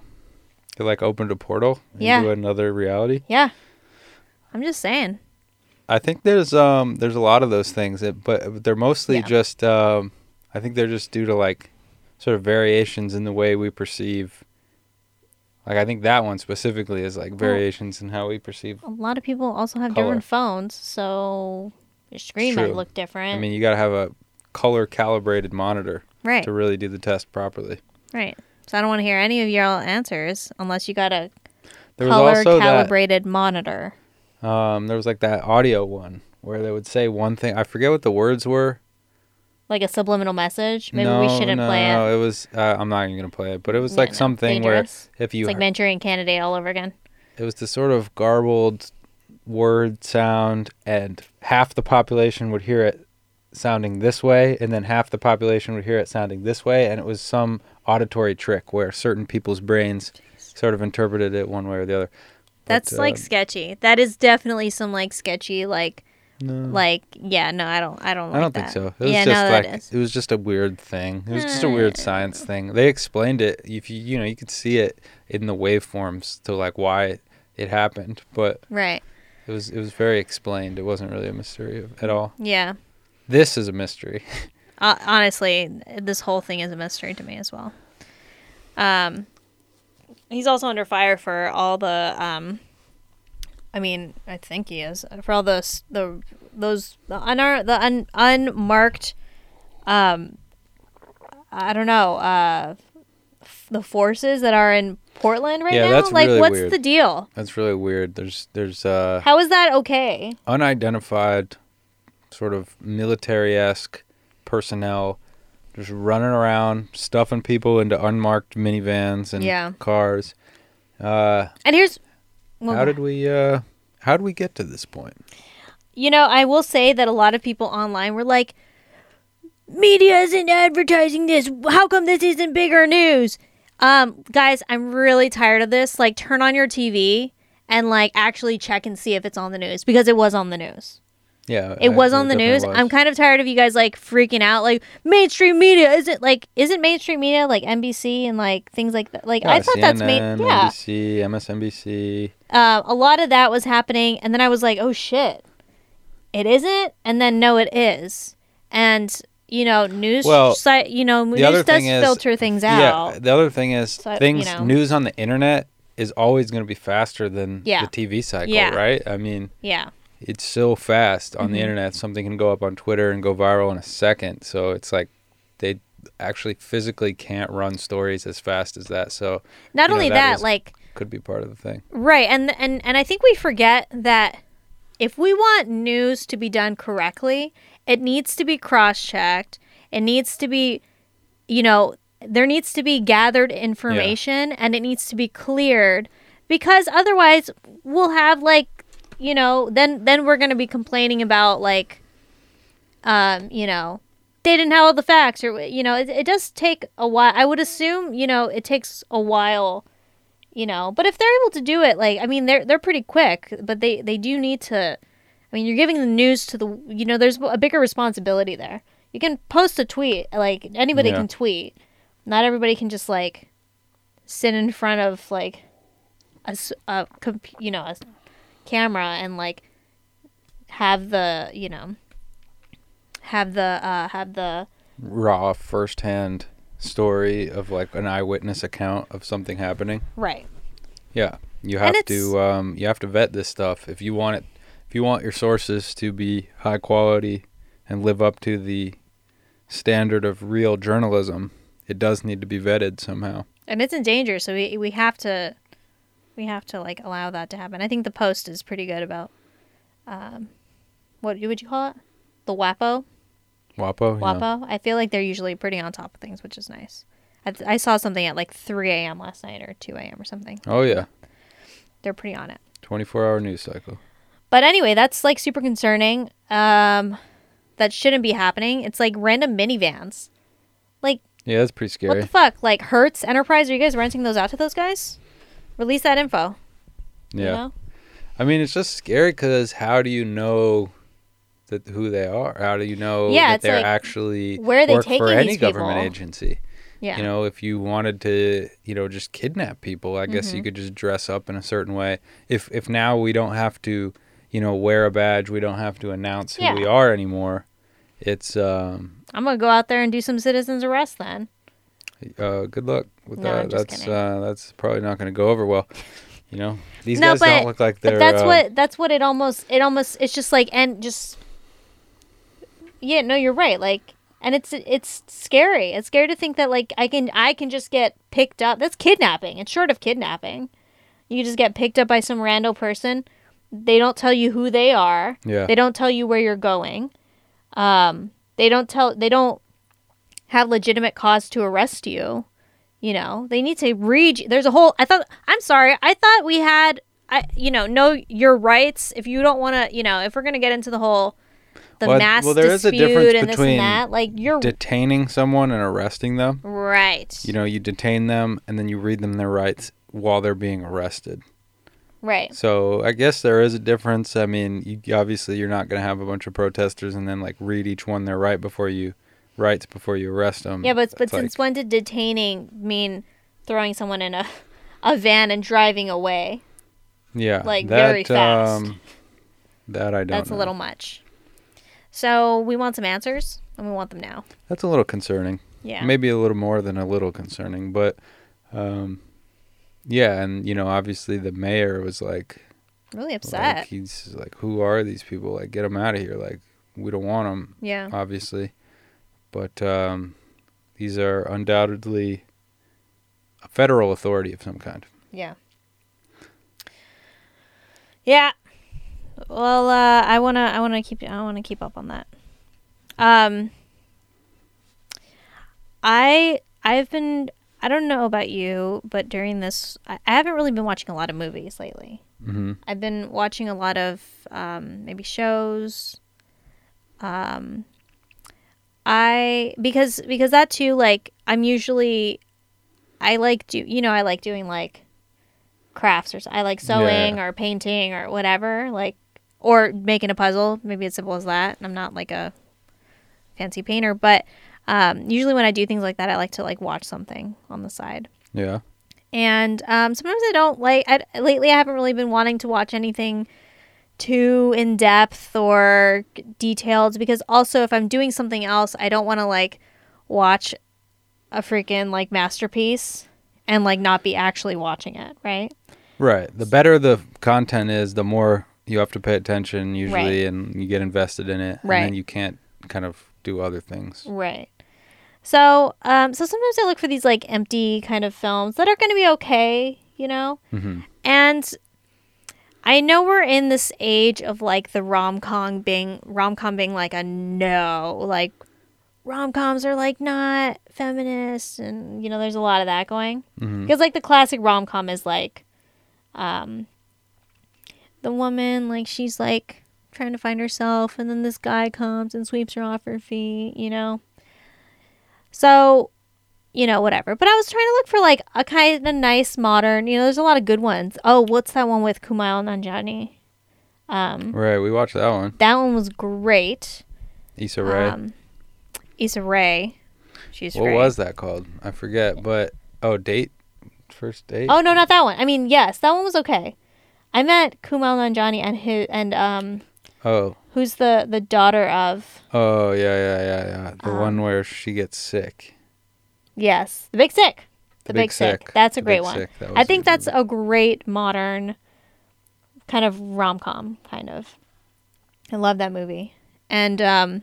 It like opened a portal Yeah. into another reality. Yeah. I'm just saying. I think there's um there's a lot of those things, that, but they're mostly Yeah. just um I think they're just due to like sort of variations in the way we perceive. Like I think that one specifically is like variations in how we perceive. A lot of people also have Color. different phones, so Your screen might look different. I mean, you got to have a color calibrated monitor right, to really do the test properly. right. So I don't want to hear any of your answers unless you got a There was color also that calibrated monitor. um there was like that audio one where they would say one thing. I forget what the words were. Like a subliminal message. Maybe no, we shouldn't no, play it. No, it was uh, I'm not even to play it, but it was No, like something dangerous. where if you It's like Manchurian Candidate all over again. it was the sort of garbled word sound and half the population would hear it sounding this way and then half the population would hear it sounding this way and it was some auditory trick where certain people's brains sort of interpreted it one way or the other That's But, like um, sketchy. That is definitely some like sketchy like no, like yeah no I don't I don't I don't think that. so. It was yeah, just no, like it was just a weird thing. It was just a weird science thing. They explained it. If you you know you could see it in the waveforms to like why it happened, but right. it was it was very explained. It wasn't really a mystery at all. Yeah. This is a mystery. Uh, honestly, this whole thing is a mystery to me as well. Um, he's also under fire for all the um. I mean, I think he is for all those the those the unar the un, unmarked, um, I don't know, uh, the forces that are in Portland right Yeah, now. that's like, really what's weird. the deal? That's really weird. There's there's uh How is that okay? unidentified sort of military esque personnel just running around stuffing people into unmarked minivans and Yeah. cars. Uh And here's well, how did we uh how did we get to this point? You know, I will say that a lot of people online were like, media isn't advertising this. How come this isn't bigger news? Um, guys, I'm really tired of this. Like, turn on your TV and like actually check and see if it's on the news because it was on the news. Yeah, It I- was on the news. was. I'm kind of tired of you guys like freaking out. Like, mainstream media isn't like isn't mainstream media like NBC and like things like that. Like, I Yeah, thought that's main. Yeah, NBC, MSNBC. uh, a lot of that was happening and then i was like oh shit it isn't and then no it is and you know news Well, site you know news does thing is- filter things out. Yeah, the other thing is So, you things know. news on the internet is always going to be faster than Yeah. the TV cycle, Yeah. right? I mean, yeah it's so fast on the Mhm. internet. Something can go up on Twitter and go viral in a second. So it's like they actually physically can't run stories as fast as that. So not You know, only that that, is- like could be part of the thing. right and and and i think we forget that if we want news to be done correctly it needs to be cross-checked it needs to be you know there needs to be gathered information and it needs to be cleared because otherwise we'll have like you know then then we're going to be complaining about like um you know they didn't have all the facts or you know it, it does take a while i would assume you know it takes a while you know but if they're able to do it like i mean they're they're pretty quick but they they do need to i mean you're giving the news to the you know there's a bigger responsibility there you can post a tweet like anybody Yeah. can tweet not everybody can just like sit in front of like a, comp- you know a camera and like have the you know have the uh have the Raw firsthand story of like an eyewitness account of something happening. right Yeah, you have to um, you have to vet this stuff if you want it. If you want your sources to be high quality and live up to the standard of real journalism, it does need to be vetted somehow. and it's in danger so we we have to we have to like allow that to happen. I think the post is pretty good about um what would you call it? The wapo? WAPO, yeah. wapo? I feel like they're usually pretty on top of things which is nice. I, I saw something at like 3 a.m last night or 2 a.m or something. Oh yeah, they're pretty on it. 24 hour news cycle. but anyway that's like super concerning um that shouldn't be happening. It's like random minivans. Like Yeah, that's pretty scary. what the fuck? Like hertz enterprise are you guys renting those out to those guys release that info yeah, you know? I mean it's just scary because how do you know that who they are? How do you know Yeah, that they're like, actually where are they work taking for any government people? agency? yeah You know, if you wanted to, you know, just kidnap people, I guess Mm-hmm. you could just dress up in a certain way. If if now we don't have to, you know, wear a badge, we don't have to announce who Yeah. we are anymore. It's um I'm gonna go out there and do some citizens arrest then. uh good luck with No, that. I'm just that's uh that's probably not going to go over well. You know, these No, guys but- don't look like they're But that's uh, what that's what it almost it almost it's just like and just yeah, no, you're right. Like, and it's it's scary. It's scary to think that like I can I can just get picked up. That's kidnapping. It's short of kidnapping. You just get picked up by some random person. They don't tell you who they are. Yeah. They don't tell you where you're going. Um, they don't tell. They don't have legitimate cause to arrest you. You know, they need to read. There's a whole. I thought. I'm sorry. I thought we had. I. You know, know your rights. If you don't want to, you know, if we're gonna get into the whole, the Well, mass well, there is a difference and this between and that. Like you're Detaining someone and arresting them. right. You know, you detain them and then you read them their rights while they're being arrested. right. So I guess there is a difference. I mean, you, obviously you're not going to have a bunch of protesters and then like read each one their right before you rights before you arrest them. Yeah, but but It's since like- when did detaining mean throwing someone in a a van and driving away? yeah, like, that, very fast. Um, that I don't. That's a little much. So we want some answers, and we want them now. That's a little concerning. Yeah. Maybe a little more than a little concerning, but um, yeah, and you know, obviously the mayor was like, Really upset. like he's like, who are these people? Like, get them out of here. Like, we don't want them. yeah. obviously. But um, these are undoubtedly a federal authority of some kind. Yeah. Yeah. Well, uh, I wanna, I wanna keep, I wanna keep up on that. Um, I, I've been, I don't know about you, but during this, I, I haven't really been watching a lot of movies lately. hmm I've been watching a lot of um, maybe shows. Um, I because because that too like I'm usually I like do you know I like doing like crafts or I like sewing Yeah. or painting or whatever like or making a puzzle maybe as simple as that. I'm not like a fancy painter, but um, usually when I do things like that, I like to like watch something on the side Yeah. and um, sometimes I don't like. I, lately, I haven't really been wanting to watch anything too in depth or detailed because also if I'm doing something else, I don't want to like watch a freaking like masterpiece and like not be actually watching it, right? Right. The better the content is, the more you have to pay attention usually, Right. and you get invested in it, and Right. then you can't kind of do other things. Right. So, um, so sometimes I look for these like empty kind of films that are going to be okay, you know. hmm And I know we're in this age of like the rom com being rom com being like a no, like rom coms are like not feminist, and you know there's a lot of that going. Hmm because like the classic rom com is like, um, the woman like she's like trying to find herself, and then this guy comes and sweeps her off her feet, you know. So you know, whatever. But I was trying to look for like a kind of nice modern. You know, there's a lot of good ones. Oh, what's that one with Kumail Nanjiani? Um, Right. We watched that one. that one was great. Issa Rae. Um, Issa Rae, she's what great. was that called? I forget. But oh, date, first date. Oh no, not that one. I mean, yes, that one was okay. I met Kumail Nanjiani and his and um, Oh. who's the the daughter of Oh yeah yeah yeah yeah. The Um, one where she gets sick. Yes, the Big Sick. The, Big, Sick. That's a The great Big one. Sick, I think that's movie. a great modern kind of rom com kind of. I love that movie. And um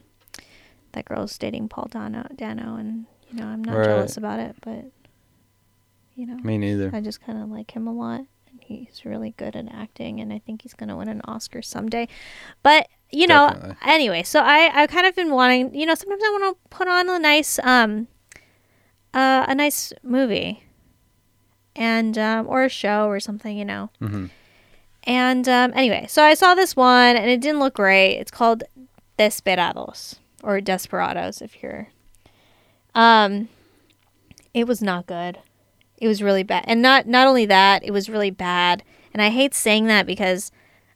that girl's dating Paul Dano Dano and you know, I'm not Right. jealous about it, but you know, Me neither. I just kind of like him a lot. And he's really good at acting and I think he's going to win an Oscar someday. But, you know, Definitely. anyway, so I I've kind of been wanting, you know, sometimes I want to put on a nice um uh, a nice movie and um, or a show or something, you know. hmm And um, anyway, so I saw this one and it didn't look great. It's called Desperados or Desperados if you're. Um, it was not good. It was really bad, and not not only that, it was really bad. And I hate saying that because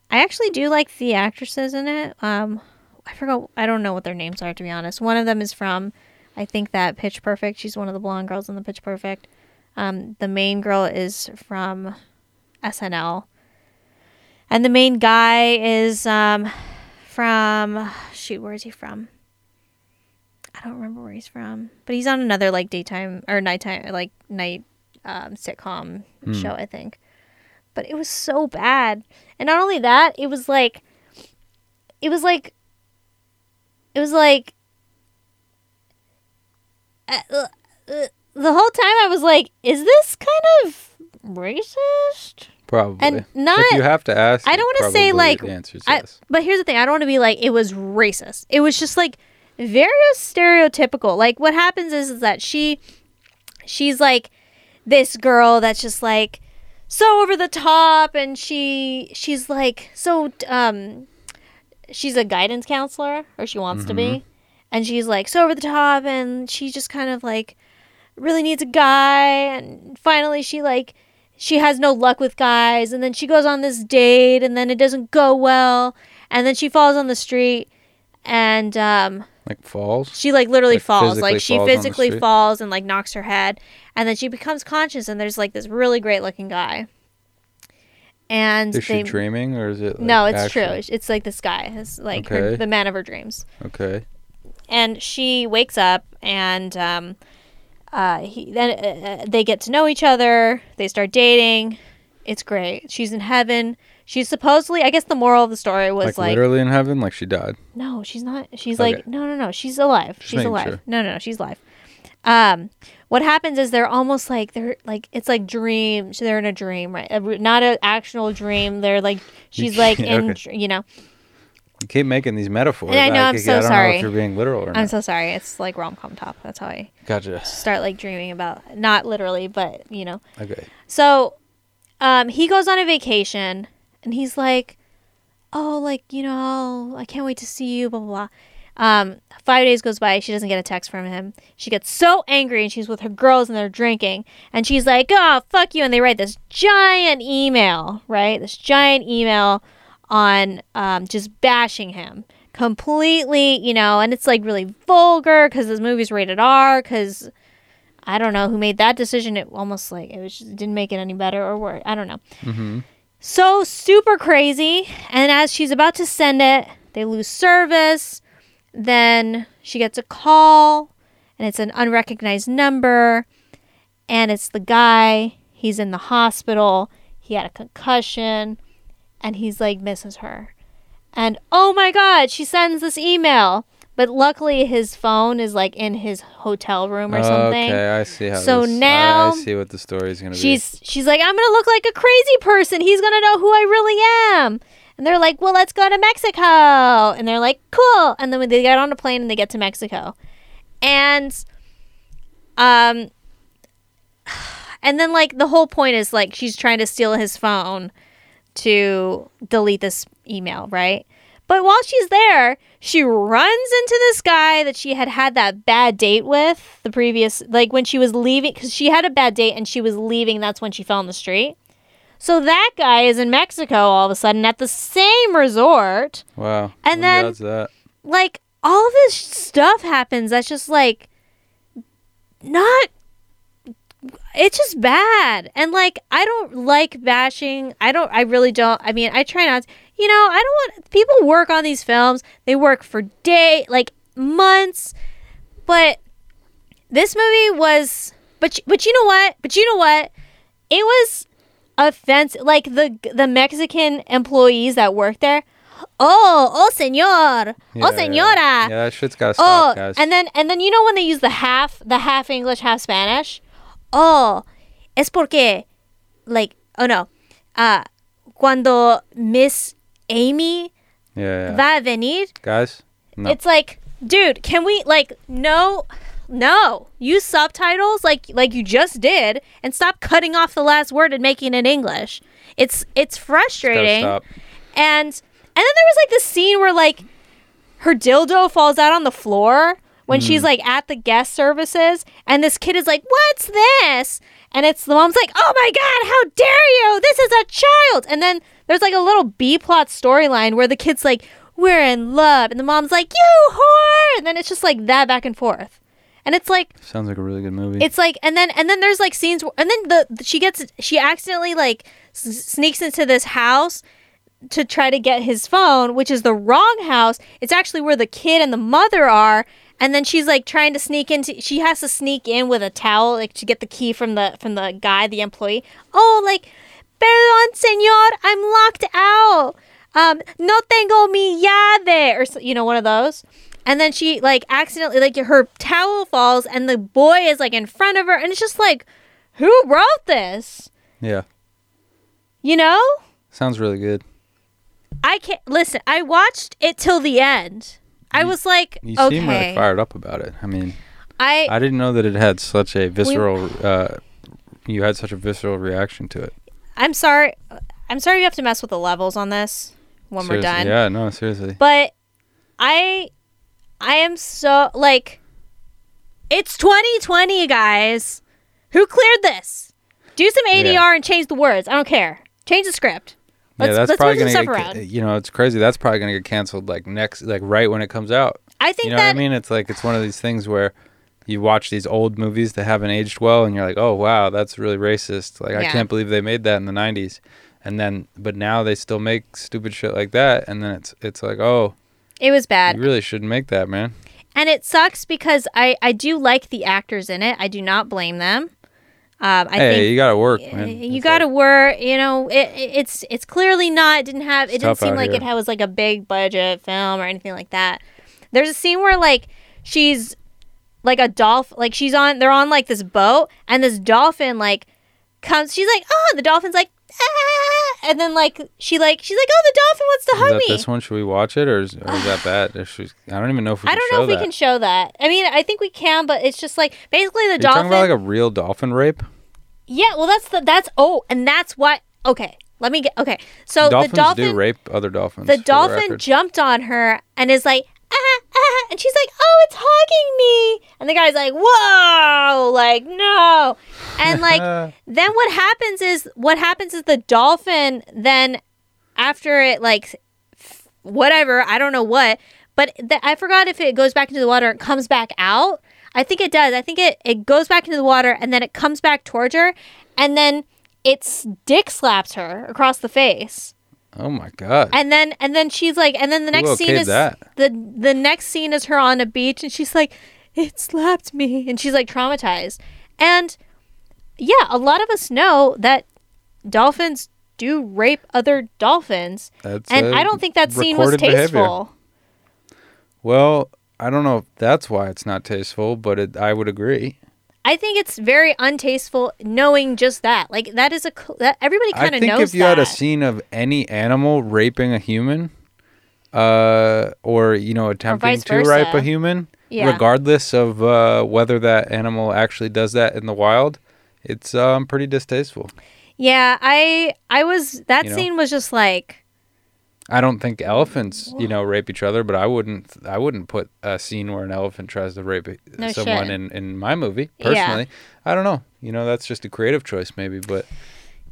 I actually do like the actresses in it. Um, I forgot. I don't know what their names are to be honest. One of them is from, I think that Pitch Perfect. She's one of the blonde girls in the Pitch Perfect. Um, the main girl is from SNL. And the main guy is um, from shoot, where is he from? I don't remember where he's from, but he's on another like daytime or nighttime like night um, sitcom Hmm. show, I think. But it was so bad, and not only that, it was like, it was like it was like uh, uh, uh, the whole time I was like, is this kind of racist? Probably. And not- if you have to ask, I don't want to say like, the I- yes. but here's the thing: I don't want to be like it was racist. It was just like very stereotypical. Like what happens is, is that she, she's like this girl that's just like so over the top, and she she's like so um, she's a guidance counselor, or she wants to be, and she's like so over the top, and she just kind of like really needs a guy, and finally she like she has no luck with guys and then she goes on this date and then it doesn't go well and then she falls on the street and um, Like falls. she like literally Like, falls like she falls physically falls and like knocks her head and then she becomes conscious and there's like this really great looking guy and Is she dreaming or is it? Like, no it's actual? true it's like this guy it's like her, the man of her dreams Okay. And she wakes up and um, uh, he then uh, uh, they get to know each other. They start dating. It's great. She's in heaven. She's supposedly, I guess, the moral of the story was Like, like, literally in heaven, like she died. no, she's not. She's Okay. like, no, no, no, she's alive. Just she's alive. sure. No, no, no, she's alive. Um, what happens is they're almost like they're like it's like dreams. They're in a dream, right? A Not an actual dream. They're like she's like in, Okay. you know. You keep making these metaphors. And I know, I'm I, so I don't know sorry. if you're being literal or I'm so sorry. It's like rom com top. That's how I Gotcha. start like dreaming about not literally, but you know. Okay. So, um, he goes on a vacation, and he's like, "Oh, like you know, I can't wait to see you." Blah blah blah. Um, five days goes by. She doesn't get a text from him. She gets so angry, and she's with her girls, and they're drinking, and she's like, "Oh, fuck you!" And they write this giant email, right? This giant email on um, just bashing him completely, you know, and it's like really vulgar because this movie's rated R because I don't know who made that decision. It almost like it was just, it didn't make it any better or worse. I don't know. Mm-hmm. So super crazy. And as she's about to send it, they lose service. Then she gets a call, and it's an unrecognized number, and it's the guy. He's in the hospital. He had a concussion, and he's like misses her. And oh my god, she sends this email. But luckily, his phone is like in his hotel room or something. Okay, I see how. So this, now I, see what the story is gonna be. She's she's like, I'm gonna look like a crazy person. He's gonna know who I really am. And they're like, Well, let's go to Mexico. And they're like, Cool. And then when they get on a plane and they get to Mexico, and um, and then like the whole point is like she's trying to steal his phone to delete this email, right? But while she's there, she runs into this guy that she had had that bad date with the previous, like when she was leaving, because she had a bad date and she was leaving. That's when she fell in the street. So that guy is in Mexico all of a sudden at the same resort. Wow. And Who then- that? Like all this stuff happens that's just like not. It's just bad. And like, I don't like bashing. I don't, I really don't. I mean, I try not to, you know, I don't want people work on these films. They work for day, like months. But this movie was, but, but you know what? But you know what? It was offensive. Like the, the Mexican employees that work there. Oh, oh, senor. Yeah, oh, yeah, senora. Yeah, that shit's gotta Oh, stop, guys. and then and then you know when they use the half the half English, half Spanish. Oh, es porque, like, oh no, uh, cuando Miss Amy yeah, yeah. va a venir, guys. No. it's like, dude, can we like no, no, use subtitles like like you just did, and stop cutting off the last word and making it English. It's it's frustrating and and then there was like this scene where like her dildo falls out on the floor when she's Hmm. like at the guest services and this kid is like what's this? And it's the mom's like oh my god how dare you! This is a child! And then there's like a little b plot storyline where the kid's like we're in love and the mom's like you whore! And then it's just like that back and forth. And it's like Sounds like a really good movie. it's like and then and then there's like scenes and then the, the- she gets she accidentally like s- sneaks into this house to try to get his phone which is the wrong house. It's actually where the kid and the mother are and then she's like trying to sneak into she has to sneak in with a towel like to get the key from the from the guy the employee oh like perdon senor i'm locked out um, no tengo mi llave, or you know, one of those. And then she like accidentally like her towel falls, and the boy is like in front of her, and it's just like, who wrote this? Yeah. You know, Sounds really good. I can't listen. I watched it till the end. I was like, You okay, seem really fired up about it. I mean, I I didn't know that it had such a visceral. uh, you had such a visceral reaction to it. I'm sorry. I'm sorry you have to mess with the levels on this when we're done. Yeah. No. Seriously. But I I am so like it's 2020 guys. Who cleared this? Do some ADR Yeah. and change the words. I don't care. Change the script. Let's, yeah, that's let's probably gonna get. around. You know, it's crazy. That's probably gonna get canceled like next, like right when it comes out. I think You know that what I mean? It's like it's one of these things where you watch these old movies that haven't aged well, and you're like, oh wow, that's really racist. Like I can't believe they made that in the '90s. And then, but now they still make stupid shit like that, and then it's it's like, oh, it was bad. you really shouldn't make that, man. and it sucks because I I do like the actors in it. I do not blame them. Um, I hey, think you gotta work, man. you It's got to like- work. You know, it, it- it's it's clearly not. It didn't have. It didn't seem like here. it was like a big budget film or anything like that. There's a scene where like she's like a dolphin. Like she's on. They're on like this boat, and this dolphin like comes. She's like, oh, the dolphin's like, ah, and then like she like she's like, oh, the dolphin wants to hug me. this one? Should we watch it, or is, or is that bad? I don't even know if we I can don't show know if that. we can show that. I mean, I think we can, but it's just like basically the Are you dolphin. talking about like a real dolphin rape? Yeah, well, that's the that's oh, and that's what. Okay, let me get okay. So Dolphins the dolphin do rape other dolphins. the dolphin record. jumped on her and is like ah, ah, and she's like oh it's hugging me and the guy's like whoa like no and like then what happens is what happens is the dolphin then after it like whatever i don't know what but th- i forgot if it goes back into the water and comes back out i think it does i think it, it goes back into the water and then it comes back towards her and then its dick slaps her across the face oh my god. and then and then she's like and then the next scene is that? the the next scene is her on a beach and she's like it slapped me and she's like traumatized and yeah a lot of us know that dolphins do rape other dolphins That's and I don't think that scene was recorded behavior. tasteful Well, I don't know if that's why it's not tasteful, but it, I would agree. i think it's very untasteful knowing just that like that is a that everybody kind of knows. I think if you that had a scene of any animal raping a human, uh, or you know attempting to rape a human, Yeah. regardless of uh, whether that animal actually does that in the wild, it's um, pretty distasteful. yeah i i was that You know? scene was just like I don't think elephants, you know, rape each other, but I wouldn't. I wouldn't put a scene where an elephant tries to rape No someone shit. in in my movie. Yeah. Personally, I don't know. You know, that's just a creative choice, maybe. But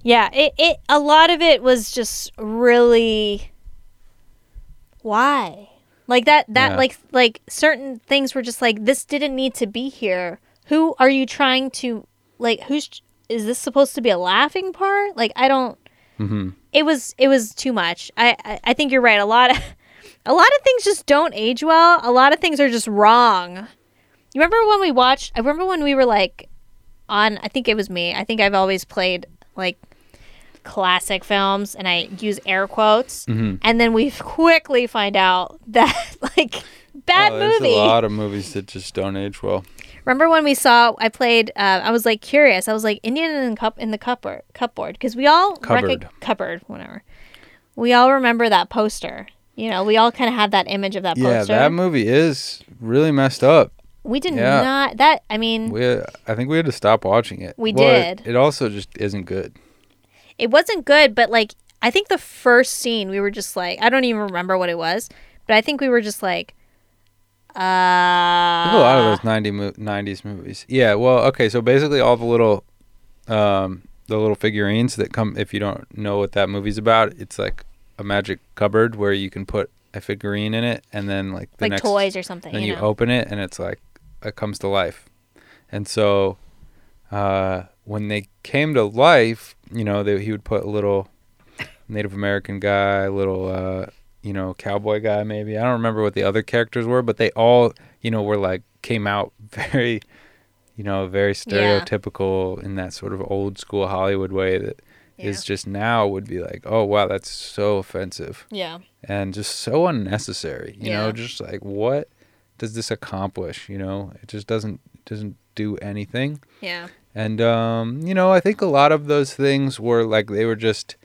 Yeah, it, it a lot of it was just really why? Like that that Yeah. like like certain things were just like this didn't need to be here. Who are you trying to like who's is this supposed to be a laughing part? Like I don't mhm. It was it was too much. I, I I think you're right. A lot of a lot of things just don't age well. A lot of things are just wrong. You remember when we watched? I remember when we were like on. I think it was me. I think I've always played like classic films, and I use air quotes. Mhm. And then we quickly find out that like bad Oh, there's movie. a lot of movies that just don't age well. Remember when we saw? I played. Uh, I was like curious. I was like Indian in the cup in the cupboard cupboard because we all Cupboard. cupboard whatever. We all remember that poster. You know, we all kind of have that image of that Yeah, poster. that movie is really messed up. we did yeah. not. That I mean, We, I think we had to stop watching it. We Well, it- did. It, also just isn't good. it wasn't good. But like, I think the first scene, we were just like, I don't even remember what it was, but I think we were just like, uh, a lot of those 90 mo- 90s movies. Yeah, well, okay, so basically all the little um the little figurines that come if you don't know what that movie's about, it's like a magic cupboard where you can put a figurine in it and then like the like next toys or something. then you you, open it and it's like it comes to life. And so uh when they came to life, you know, they, he would put a little Native American guy, little uh you know, cowboy guy maybe. I don't remember what the other characters were, but they all, you know, were like came out very you know, very Yeah. stereotypical in that sort of old school Hollywood way that is just now would be like, oh wow, that's so offensive Yeah. and just so unnecessary. You know, just like what does this accomplish? You know, it just doesn't doesn't do anything. Yeah. And um, you know, I think a lot of those things were like they were just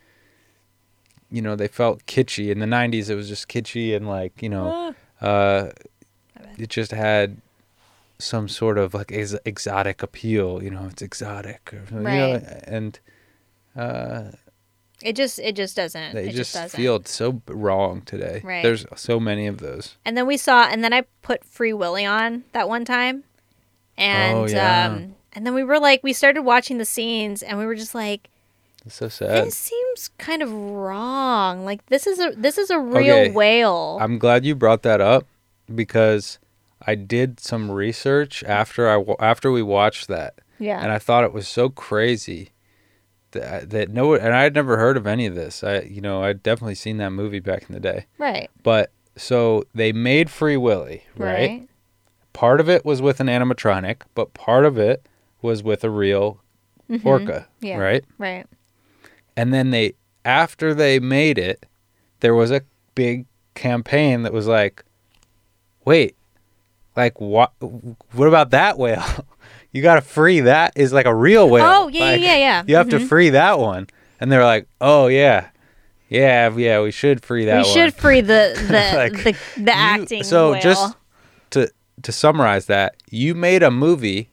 you know, they felt kitschy. In the 90s it was just kitschy and like, you know, uh it just had some sort of like ex- exotic appeal, you know, it's exotic or you know, Right. and uh It just it just doesn't. it just, just, doesn't. feel so wrong today. Right. There's so many of those. And then we saw, and then I put Free Willy on that one time, and Oh, yeah. um, and then we were like, we started watching the scenes, and we were just like, It's so sad. this seems kind of wrong. Like this is a this is a real Okay. whale. I'm glad you brought that up because I did some research after I after we watched that, yeah. and I thought it was so crazy that that no, and I had never heard of any of this. I you know I'd definitely seen that movie back in the day, right. but so they made Free Willy, right? Part of it was with an animatronic, but part of it was with a real orca, Mm-hmm. Yeah. right? Right. And then they, after they made it, there was a big campaign that was like, wait, like what? What about that whale? you got to free that is like a real whale. Oh yeah, Like, yeah, yeah, yeah. You have to Mhm. free that one. And they're like, oh yeah, yeah, yeah, we should free that We one. should free the the Like, the, the You- acting. So whale. just to to summarize that, you made a movie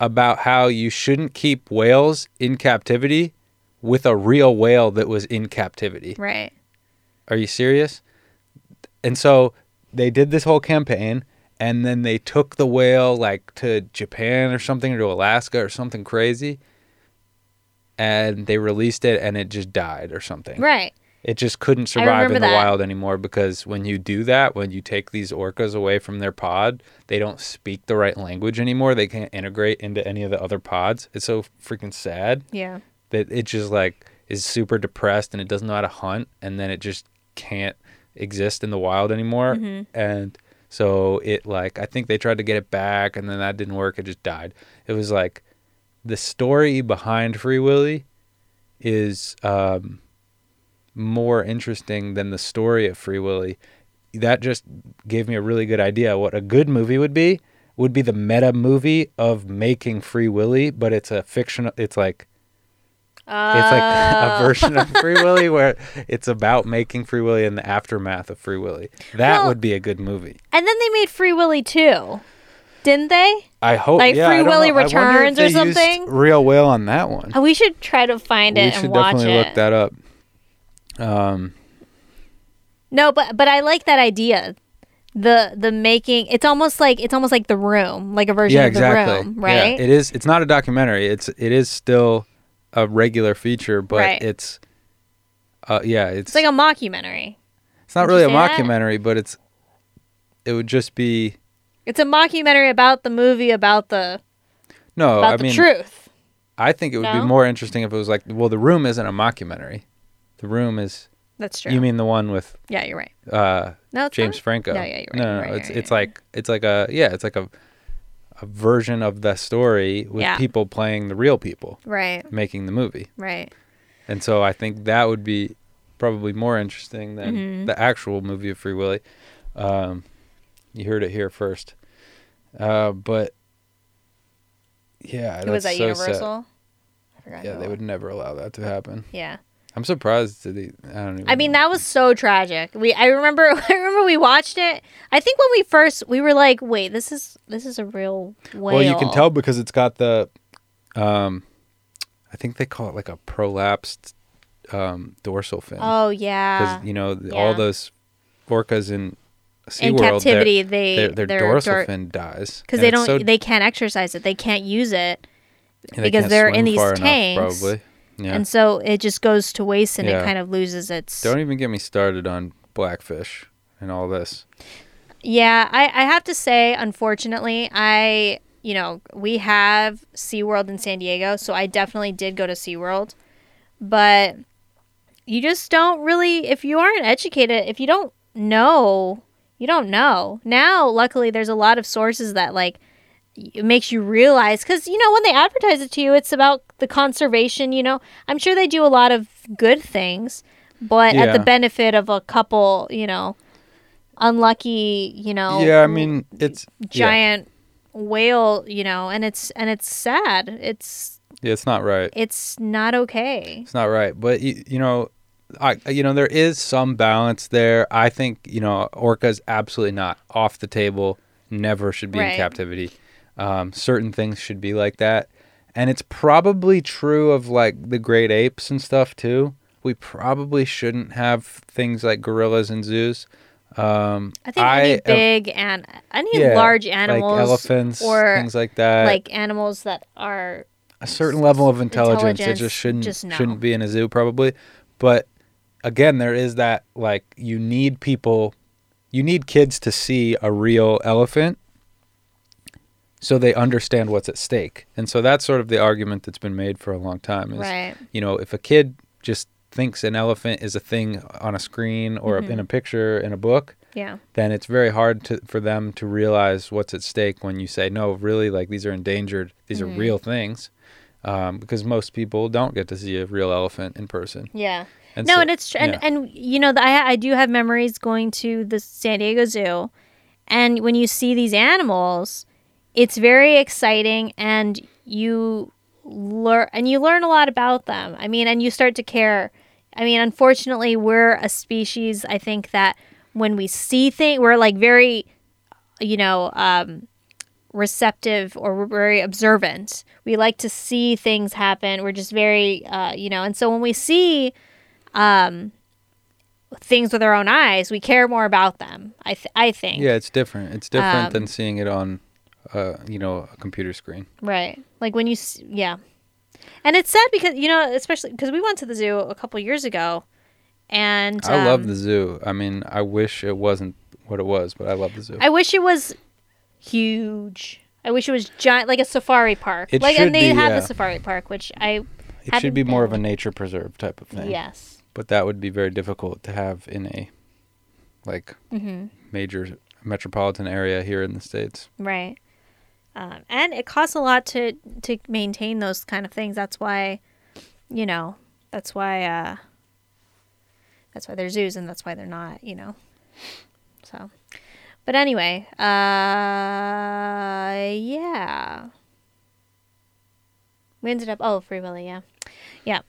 about how you shouldn't keep whales in captivity with a real whale that was in captivity. right. Are you serious? And so they did this whole campaign and then they took the whale like to Japan or something or to Alaska or something crazy and they released it and it just died or something. Right. It just couldn't survive in the that. wild anymore because when you do that, when you take these orcas away from their pod, they don't speak the right language anymore. They can't integrate into any of the other pods. It's so freaking sad Yeah. That it just like is super depressed and it doesn't know how to hunt and then it just can't exist in the wild anymore. And so it like I think they tried to get it back and then that didn't work. It just died. It was like the story behind Free Willy is um more interesting than the story of Free Willy. That just gave me a really good idea what a good movie would be. Would be the meta movie of making Free Willy, but it's a fictional. It's like it's like a Oh. version of Free Willy where it's about making Free Willy and the aftermath of Free Willy. That Well- would be a good movie. And then they made Free Willy too, didn't they? I hope. Like yeah, Free Willy know. I if Returns or something? Real whale on that one. Oh, we should try to find we it should and watch definitely it. look that up. Um, No, but but I like that idea. The the making it's almost like it's almost like the room, like a version yeah, of the exactly. room, right? Yeah, it is. It's not a documentary. It's it is still a regular feature, but Right. it's. Uh, yeah, it's it's like a mockumentary. it's not really a say that? mockumentary, but it's. It would just be It's a mockumentary about the movie about the no. about I the mean, truth. I think it would No? be more interesting if it was like, well, the room isn't a mockumentary. The room is. That's true. You mean the one with yeah, you're right. uh, No, James not. Franco? No, yeah, you're right, No, no, right, no. you're It's right, it's like it's like a yeah, it's like a a version of the story with Yeah. people playing the real people Right, making the movie. right. And so I think that would be probably more interesting than Mhm. the actual movie of Free Willy. Um, you heard it here first. Uh, but yeah, was that so. Universal? I forgot. Yeah, they would never allow that to happen. Yeah. I'm surprised that they. I don't even. I mean, know. that was so tragic. We I remember I remember we watched it. I think when we first we were like, "Wait, this is this is a real whale." Well, you can tell because it's got the, um, I think they call it like a prolapsed um, dorsal fin. Oh yeah. Because yeah. you know yeah. all those orcas in SeaWorld, In their- captivity, they their, their, their dorsal dor- fin dies because they don't so- they can't exercise it. They can't use it. and they because they're in these far enough, tanks, probably. Yeah. And so it just goes to waste and Yeah. it kind of loses its Don't even get me started on blackfish and all this. Yeah, I, I have to say, unfortunately, I, you know, we have SeaWorld in San Diego, so I definitely did go to SeaWorld. But you just don't really, if you aren't educated, if you don't know, you don't know. Now, luckily, there's a lot of sources that, like, it makes you realize because you know when they advertise it to you, it's about the conservation. You know, I'm sure they do a lot of good things, but at the benefit of a couple, you know, unlucky, you know, yeah, I mean, mm, it's yeah. giant whale, you know, and it's and it's sad. It's Yeah, it's not right. it's not okay. It's not right, but you, you know, I you know there is some balance there. I think you know orcas absolutely not off the table. Never should be Right. in captivity. Um, certain things should be like that, and it's probably true of like the great apes and stuff too. We probably shouldn't have things like gorillas in zoos. Um, I think any am- big and any yeah, large animals like elephants, or things like that, like animals that are a certain level of intelligence, it just shouldn't just no. shouldn't be in a zoo probably but again there is that like you need people you need kids to see a real elephant so they understand what's at stake and so that's sort of the argument that's been made for a long time is right. you know if a kid just thinks an elephant is a thing on a screen or Mm-hmm. in a picture in a book Yeah. then it's very hard to for them to realize what's at stake when you say no really like these are endangered these Mm-hmm. are real things um, because most people don't get to see a real elephant in person Yeah. and no, so- and it's tr- and yeah. and you know, I I do have memories going to the San Diego Zoo, and when you see these animals, it's very exciting, and you learn and you learn a lot about them. I mean, and you start to care. I mean, unfortunately, we're a species. I think that when we see things, we're like very, you know, um, receptive or we're very observant. We like to see things happen. We're just very, uh, you know, and so when we see um, things with our own eyes, we care more about them. I th- I think. yeah it's different it's different Um, than seeing it on uh, you know a computer screen Right. Like when you, s- yeah. And it's sad because you know, especially because we went to the zoo a couple years ago, and i love um, the zoo i mean i wish it wasn't what it was but i love the zoo I wish it was huge. I wish it was giant, like a safari park. It like, and they be, have yeah. the safari park, which I it should be more of a nature preserve type of thing yes, but that would be very difficult to have in a like Mm-hmm. major metropolitan area here in the states right. Um, and it costs a lot to to maintain those kind of things. That's why, you know, that's why uh, that's why they're zoos, and that's why they're not, you know. So, but anyway, uh, yeah. We ended up. Oh, Free Willy, yeah, yeah.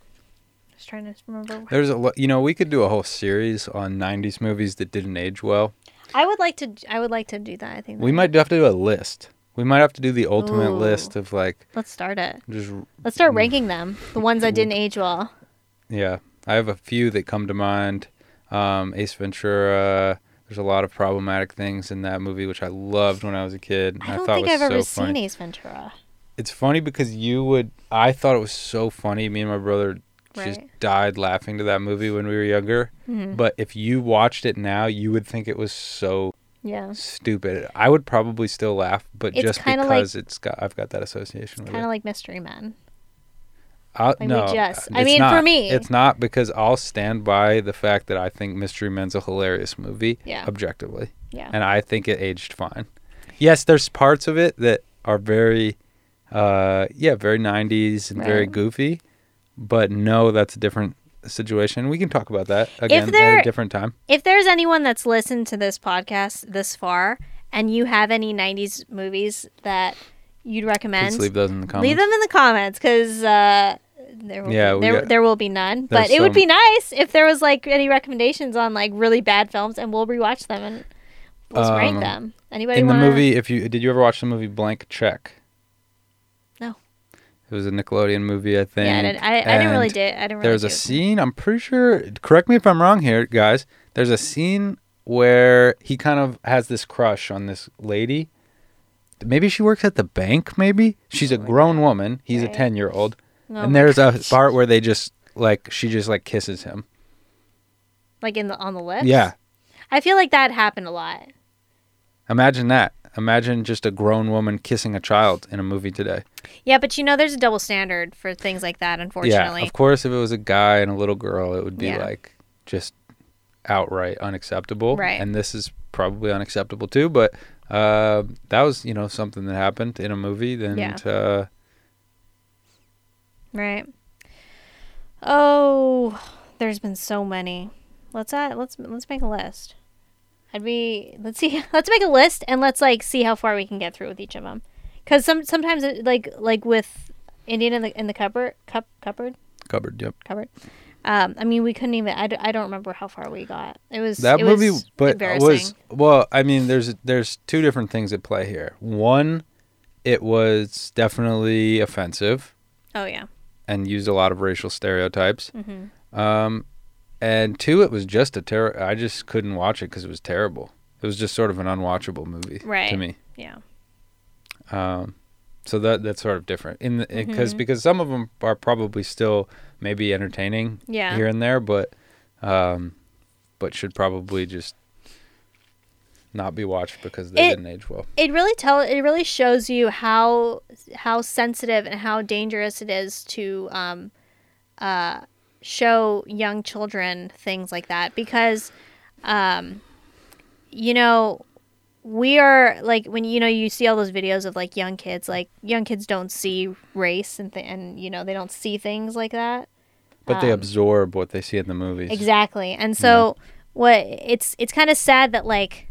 Just trying to remember. There's a lot, you know, we could do a whole series on '90s movies that didn't age well. I would like to. I would like to do that. I think We might have to do a list. We might have to do the ultimate Ooh. list of like Let's start it. just Let's start ranking them. The ones that didn't age well. yeah. I have a few that come to mind. Um, Ace Ventura. There's a lot of problematic things in that movie, which I loved when I was a kid. I don't thought think was I've ever funny. seen Ace Ventura. It's funny because you would. I thought it was so funny. Me and my brother just Right. died laughing to that movie when we were younger. Mhm. But if you watched it now, you would think it was so Yeah. stupid. I would probably still laugh, but It's just kinda like- because it's got I've got that association with Kind it. of like Mystery Men. I'll, we no, just- I it's mean, for not. me- it's not because I'll stand by the fact that I think Mystery Men's a hilarious movie, Yeah. objectively, Yeah. and I think it aged fine. Yes, there's parts of it that are very, uh, yeah, very '90s and very Right. goofy, but no, that's a different situation. We can talk about that again at a different time. If there's anyone that's listened to this podcast this far and you have any 90s movies that you'd recommend, Please leave those in the comments. leave them in the comments because uh, there will Yeah, be, there, got- there will be none. But it would be nice if there was like any recommendations on like really bad films, and we'll rewatch them and let's rank Um, them. Anybody in the wanna... movie if you did you ever watch the movie blank check. It was a nickelodeon movie i think Yeah, I didn't, I, I didn't really do. I didn't really. there's a scene i'm pretty sure correct me if i'm wrong here guys there's a scene where he kind of has this crush on this lady maybe she works at the bank maybe she's a grown woman he's Right. a 10 year old Oh and there's a part where they just like she just like kisses him like in the on the lips. yeah I feel like that happened a lot. imagine that imagine just a grown woman kissing a child in a movie today Yeah, but you know, there's a double standard for things like that. Unfortunately. Yeah, of course, if it was a guy and a little girl, it would be Yeah. like just outright unacceptable. Right. And this is probably unacceptable too. But uh, that was you know something that happened in a movie. Then Yeah. uh, Right. Oh, there's been so many. Let's uh, let's let's make a list. I'd be let's see let's make a list and let's like see how far we can get through with each of them. Cuz some sometimes it, like like with Indian in the in the cupboard cup cupboard cupboard. Yep. cupboard. Um, I mean, we couldn't even. I, d- I don't remember how far we got. It was that it movie was but was well i mean there's there's two different things at play here one it was definitely offensive Oh yeah. and used a lot of racial stereotypes hmm um and two it was just a terror i just couldn't watch it because it was terrible it was just sort of an unwatchable movie Right. to me Yeah. um so that that's sort of different in because Mhm. because some of them are probably still maybe entertaining Yeah. here and there but um but should probably just not be watched because they It- didn't age well it really tell it really shows you how how sensitive and how dangerous it is to um uh show young children things like that because um you know we are like when you know you see all those videos of like young kids like young kids don't see race and th- and you know they don't see things like that but they Um, absorb what they see in the movies Exactly. And so what it's it's kind of sad that like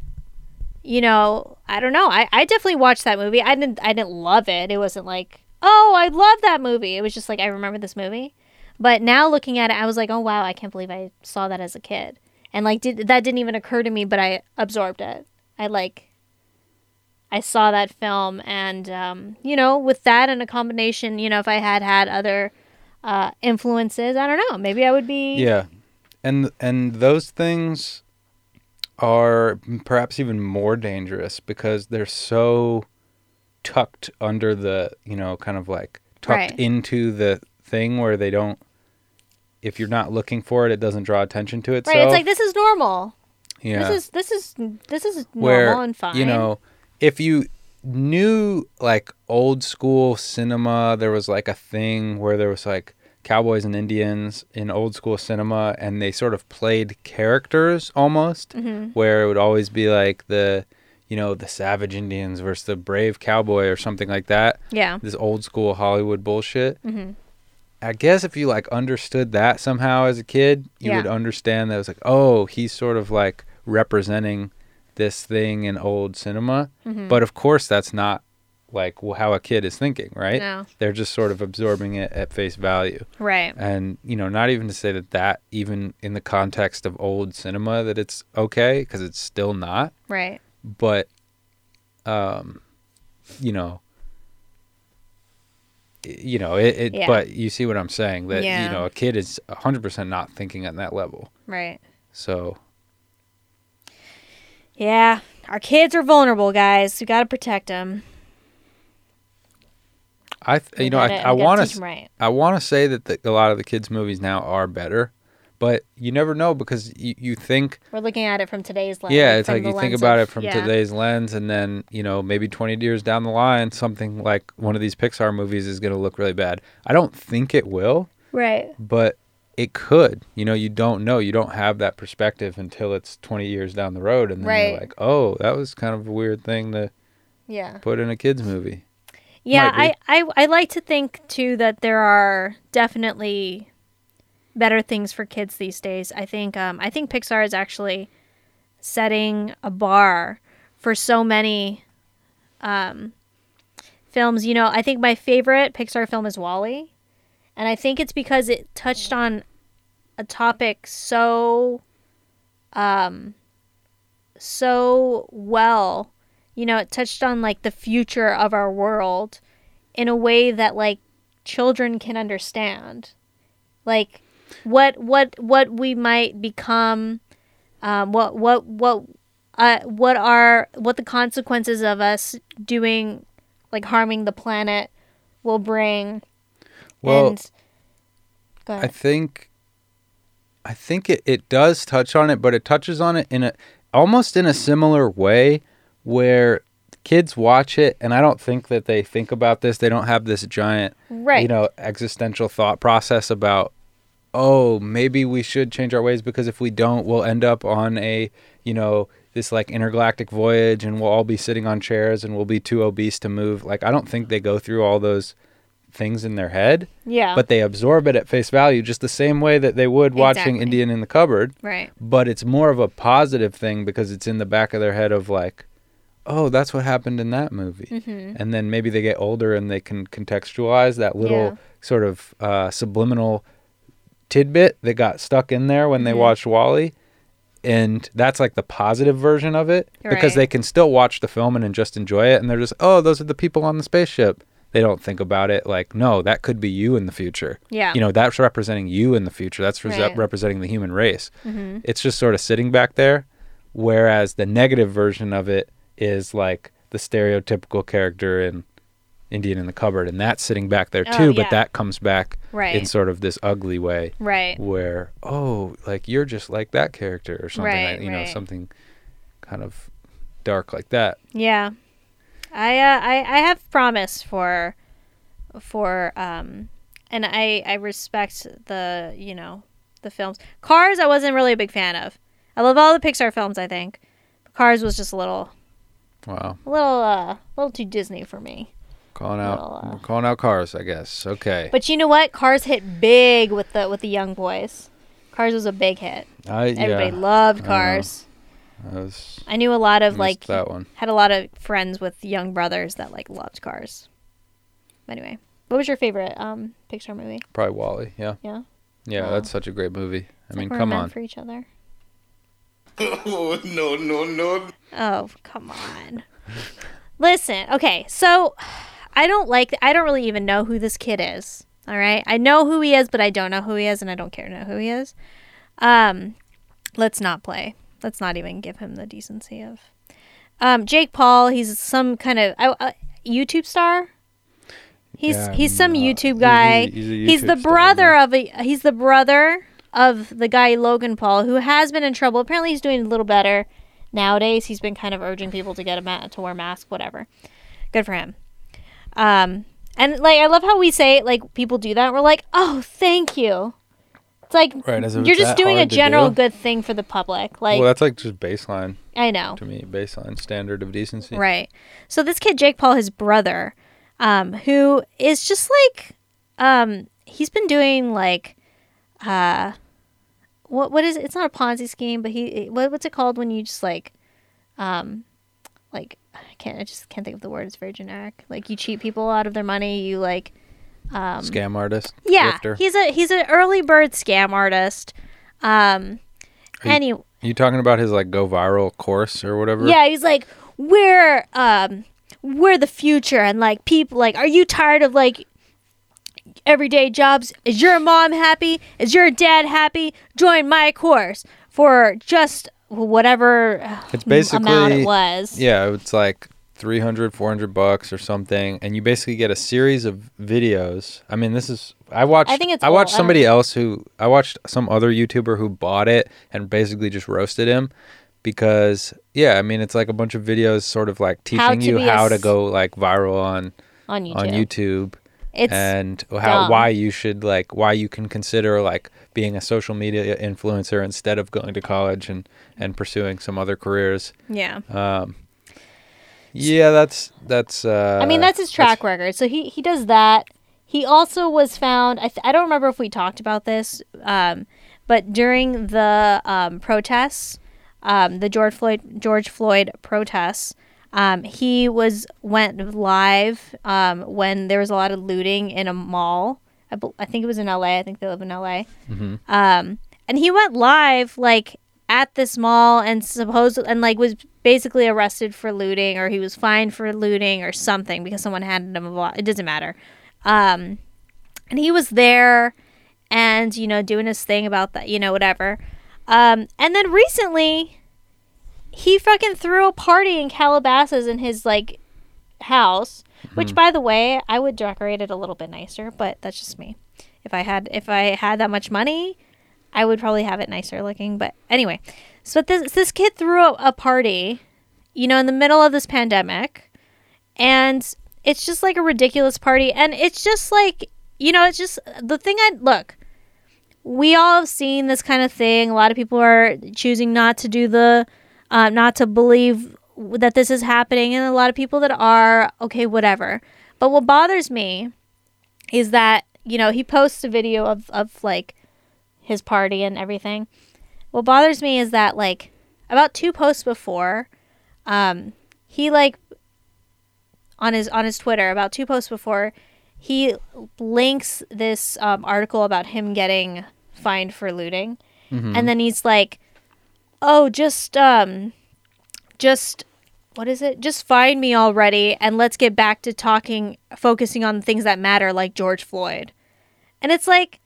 you know, I don't know. I, I definitely watched that movie. I didn't I didn't love it. It wasn't like, "Oh, I love that movie." It was just like I remember this movie. But now looking at it, I was like, "Oh wow, I can't believe I saw that as a kid." And like did that didn't even occur to me, but I absorbed it. I like I saw that film and um, you know, with that and a combination, you know, if I had had other uh, influences, I don't know, maybe I would be yeah and and those things are perhaps even more dangerous because they're so tucked under the you know kind of like tucked Right. into the thing where they don't if you're not looking for it it doesn't draw attention to itself Right, it's like this is normal. yeah This is this is this is normal where and fine. you know if you knew like old school cinema there was like a thing where there was like cowboys and indians in old school cinema and they sort of played characters almost Mhm. where it would always be like the you know the savage indians versus the brave cowboy or something like that Yeah. this old school hollywood bullshit hmm I guess if you like understood that somehow as a kid, you Yeah. would understand that it was like, oh, he's sort of like representing this thing in old cinema. hmm But of course, that's not like how a kid is thinking, right? No. They're just sort of absorbing it at face value. Right. And, you know, not even to say that that, even in the context of old cinema, that it's okay, because it's still not. Right. But, um, you know, you know, it, it Yeah. but you see what I'm saying that, Yeah. you know, a kid is 100% not thinking on that level. Right. So, Yeah. Our kids are vulnerable, guys. We got to protect them. I, th- you know, I, I want to, right. I want to say that the, a lot of the kids' movies now are better, but you never know because you, you think, We're looking at it from today's lens. yeah, it's like you think about of- it from yeah. today's lens, and then you know maybe 20 years down the line, something like one of these Pixar movies is going to look really bad. I don't think it will, Right. but it could. You know, you don't know. You don't have that perspective until it's 20 years down the road, and then Right. you're like, oh, that was kind of a weird thing to Yeah. put in a kids movie. Yeah, I, I I like to think too that there are definitely better things for kids these days. I think um I think Pixar is actually setting a bar for so many um films. You know, I think my favorite Pixar film is WALL-E. And I think it's because it touched on a topic so um so well you know it touched on like the future of our world in a way that like children can understand like what what what we might become um what what what uh what are what the consequences of us doing like harming the planet will bring. Well, and go I think I think it, it does touch on it, but it touches on it in a almost in a similar way where kids watch it and I don't think that they think about this. They don't have this giant right. you know, existential thought process about oh, maybe we should change our ways because if we don't we'll end up on a, you know, this like intergalactic voyage and we'll all be sitting on chairs and we'll be too obese to move. Like I don't think they go through all those things in their head, Yeah. but they absorb it at face value just the same way that they would watching Exactly. Indian in the cupboard. right. But it's more of a positive thing because it's in the back of their head of like, oh, that's what happened in that movie. Mm-hmm. And then maybe they get older and they can contextualize that little Yeah. sort of uh, subliminal tidbit that got stuck in there when they Mhm. watched WALL-E. And that's like the positive version of it because they can still watch the film and, and just enjoy it. And they're just, oh, those are the people on the spaceship. They don't think about it like, no, that could be you in the future. Yeah. You know, that's representing you in the future. That's res- Right. representing the human race. mm-hmm. It's just sort of sitting back there. Whereas the negative version of it is like the stereotypical character in Indian in the cupboard, and that's sitting back there Oh, too. yeah. But that comes back Right. in sort of this ugly way, right. where oh, like you're just like that character or something, Right, like, you know, something kind of dark like that. Yeah. I uh, I I have promise for for um and I I respect the, you know, the films. Cars I wasn't really a big fan of. I love all the Pixar films, I think. Cars was just a little Wow, a little uh a little too Disney for me. Calling out, Well, uh, calling out cars, I guess. Okay, But you know what? Cars hit big with the with the young boys. Cars was a big hit. I Everybody yeah, loved I know. Cars. I was I knew a lot of like that one. had a lot of friends with young brothers that like loved Cars. Anyway, what was your favorite um Pixar movie? Probably WALL-E. Yeah, Yeah. yeah, Wow. that's such a great movie. I mean, like come on. for each other. Oh, no, no, no. Oh, come on. Listen, okay, so I don't like I don't really even know who this kid is. All right? I know who he is, but I don't know who he is and I don't care to know who he is. Um let's not play. Let's not even give him the decency of um Jake Paul, he's some kind of uh, YouTube star. He's Yeah, he's some uh, YouTube he's a- guy. he's a He's the YouTube star, brother yeah. of a he's the brother of the guy Logan Paul who has been in trouble. Apparently he's doing a little better nowadays. He's been kind of urging people to get a ma- to wear masks, whatever. Good for him. Um and like I love how we say like people do that. We're like, "Oh, thank you." It's like Right, as if you're just doing a general do. good thing for the public. Like well, that's like just baseline I know. to me, baseline standard of decency. Right. So this kid, Jake Paul, his brother, um, who is just like, um, he's been doing like, uh, what what is it? It's not a Ponzi scheme, but he what, what's it called when you just like, um, like can't I just can't think of the word. It's very generic. Like you cheat people out of their money. You like, um, Scam artist. yeah. grifter. He's a he's an early bird scam artist. Um, Are you- anyway. You talking about his like go viral course or whatever? Yeah, he's like, we're um, we're the future, and like people, like, are you tired of like everyday jobs? Is your mom happy? Is your dad happy? Join my course for just whatever It's amount basically it was. Yeah, it's like 300, 400 bucks or something, and you basically get a series of videos. I mean, this is I watched. I think it's I watched old. I somebody else who I watched some other YouTuber who bought it and basically just roasted him because yeah, I mean, it's like a bunch of videos, sort of like teaching to you be a how to go like viral on on YouTube. on YouTube. It's and how dumb. why you should like why you can consider like being a social media influencer instead of going to college and and pursuing some other careers. yeah. Um, yeah, that's that's. Uh, I mean, that's his track record. So he he does that. He also was found. I, th- I don't remember if we talked about this, um, but during the um, protests, um, the George Floyd George Floyd protests, um, he was went live um, when there was a lot of looting in a mall. I, bel- I think it was in L.A. I think they live in L.A. Mhm. Um, and he went live like at this mall and supposed and like was basically arrested for looting or he was fined for looting or something because someone handed him a ball. It doesn't matter. Um, and he was there and you know doing his thing about that, you know, whatever. Um, and then recently he fucking threw a party in Calabasas in his like house, which hmm. by the way, I would decorate it a little bit nicer, but that's just me. If I had if I had that much money, I would probably have it nicer looking. But anyway, so this this kid threw a, a party, you know, in the middle of this pandemic, and it's just like a ridiculous party, and it's just like you know, it's just the thing. I look, we all have seen this kind of thing. A lot of people are choosing not to do the um, not to believe that this is happening, and a lot of people that are okay, whatever. But what bothers me is that you know he posts a video of of like his party and everything. What bothers me is that like about two posts before, um, he like on his on his Twitter about two posts before, he links this um, article about him getting fined for looting, and then he's like, "Oh, just um, just what is it? Just find me already, and let's get back to talking, focusing on things that matter, like George Floyd." And it's like,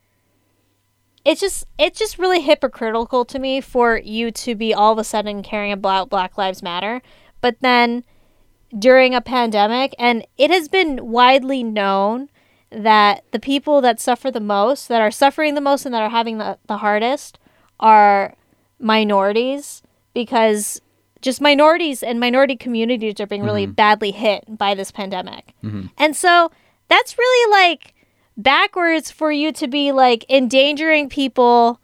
it's just it's just really hypocritical to me for you to be all of a sudden caring about Black Lives Matter, but then during a pandemic, and it has been widely known that the people that suffer the most, that are suffering the most, and that are having the, the hardest are minorities because just minorities and minority communities are being really mm-hmm. badly hit by this pandemic. Mm-hmm. And so that's really like backwards for you to be like endangering people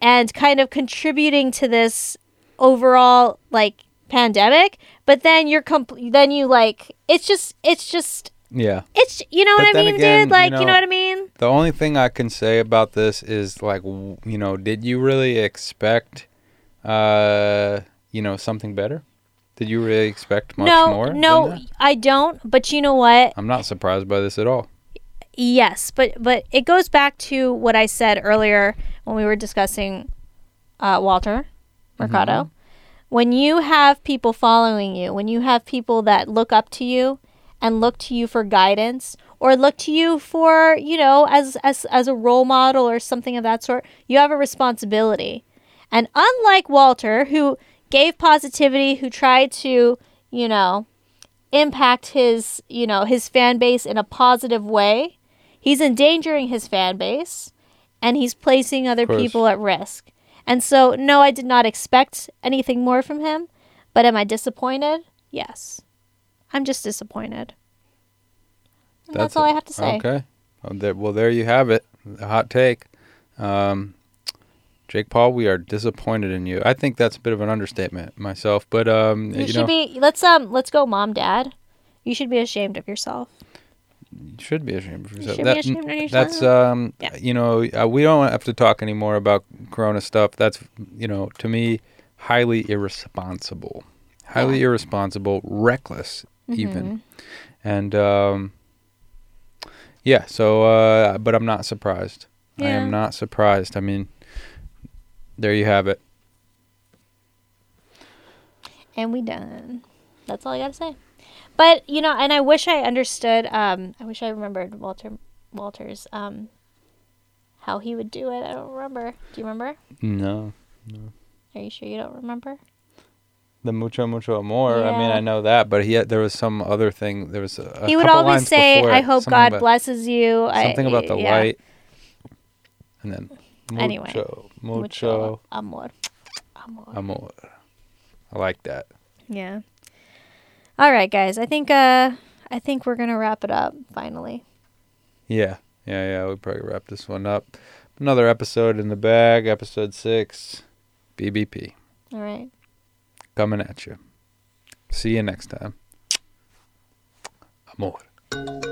and kind of contributing to this overall like pandemic but then you're compl- then you like it's just it's just Yeah. it's you know But what I mean, again, dude. Like you know, know- what I mean. The only thing I can say about this is like, w- you know, did you really expect, uh, you know, something better? Did you really expect much no, more? no. I don't. But you know what? I'm not surprised by this at all. Yes, but but it goes back to what I said earlier when we were discussing uh, Walter Mercado. Mm-hmm. When you have people following you, when you have people that look up to you and look to you for guidance or look to you for, you know, as as as a role model or something of that sort, you have a responsibility. And unlike Walter who gave positivity, who tried to, you know, impact his, you know, his fan base in a positive way, he's endangering his fan base and he's placing other people at risk. And so, no, I did not expect anything more from him, but am I disappointed? Yes. I'm just disappointed. And that's, all it. I have to say. Okay. Well there, well, there you have it. A hot take. Um, Jake Paul, we are disappointed in you. I think that's a bit of an understatement myself, but um, You, you, should know, be let's um let's go mom dad. You should be ashamed of yourself. you should be ashamed of yourself. should be That- ashamed of That's um, Yeah. you know, uh, we don't have to talk anymore about Corona stuff. That's you know, to me, highly irresponsible, highly Yeah. irresponsible, reckless, Mm-hmm. even, and um, yeah. So, uh, but I'm not surprised. I am not surprised. I mean, there you have it. and we done. That's all I gotta say. But you know, and I wish I understood. Um, I wish I remembered Walter Walter's um, how he would do it. I don't remember. Do you remember? No, no. Are you sure you don't remember? the mucho mucho amor. I mean, I know that, but he had, there was some other thing. There was a, a he would couple always lines say, "I hope God about- blesses you." I- something about the yeah. light, and then mucho, Anyway, mucho, amor, amor. amor. I like that. Yeah. All right, guys. I think uh, I think we're gonna wrap it up finally. Yeah, yeah, yeah. We probably wrap this one up. Another episode in the bag. Episode six, BBP, All right. coming at you. See you next time. Amor.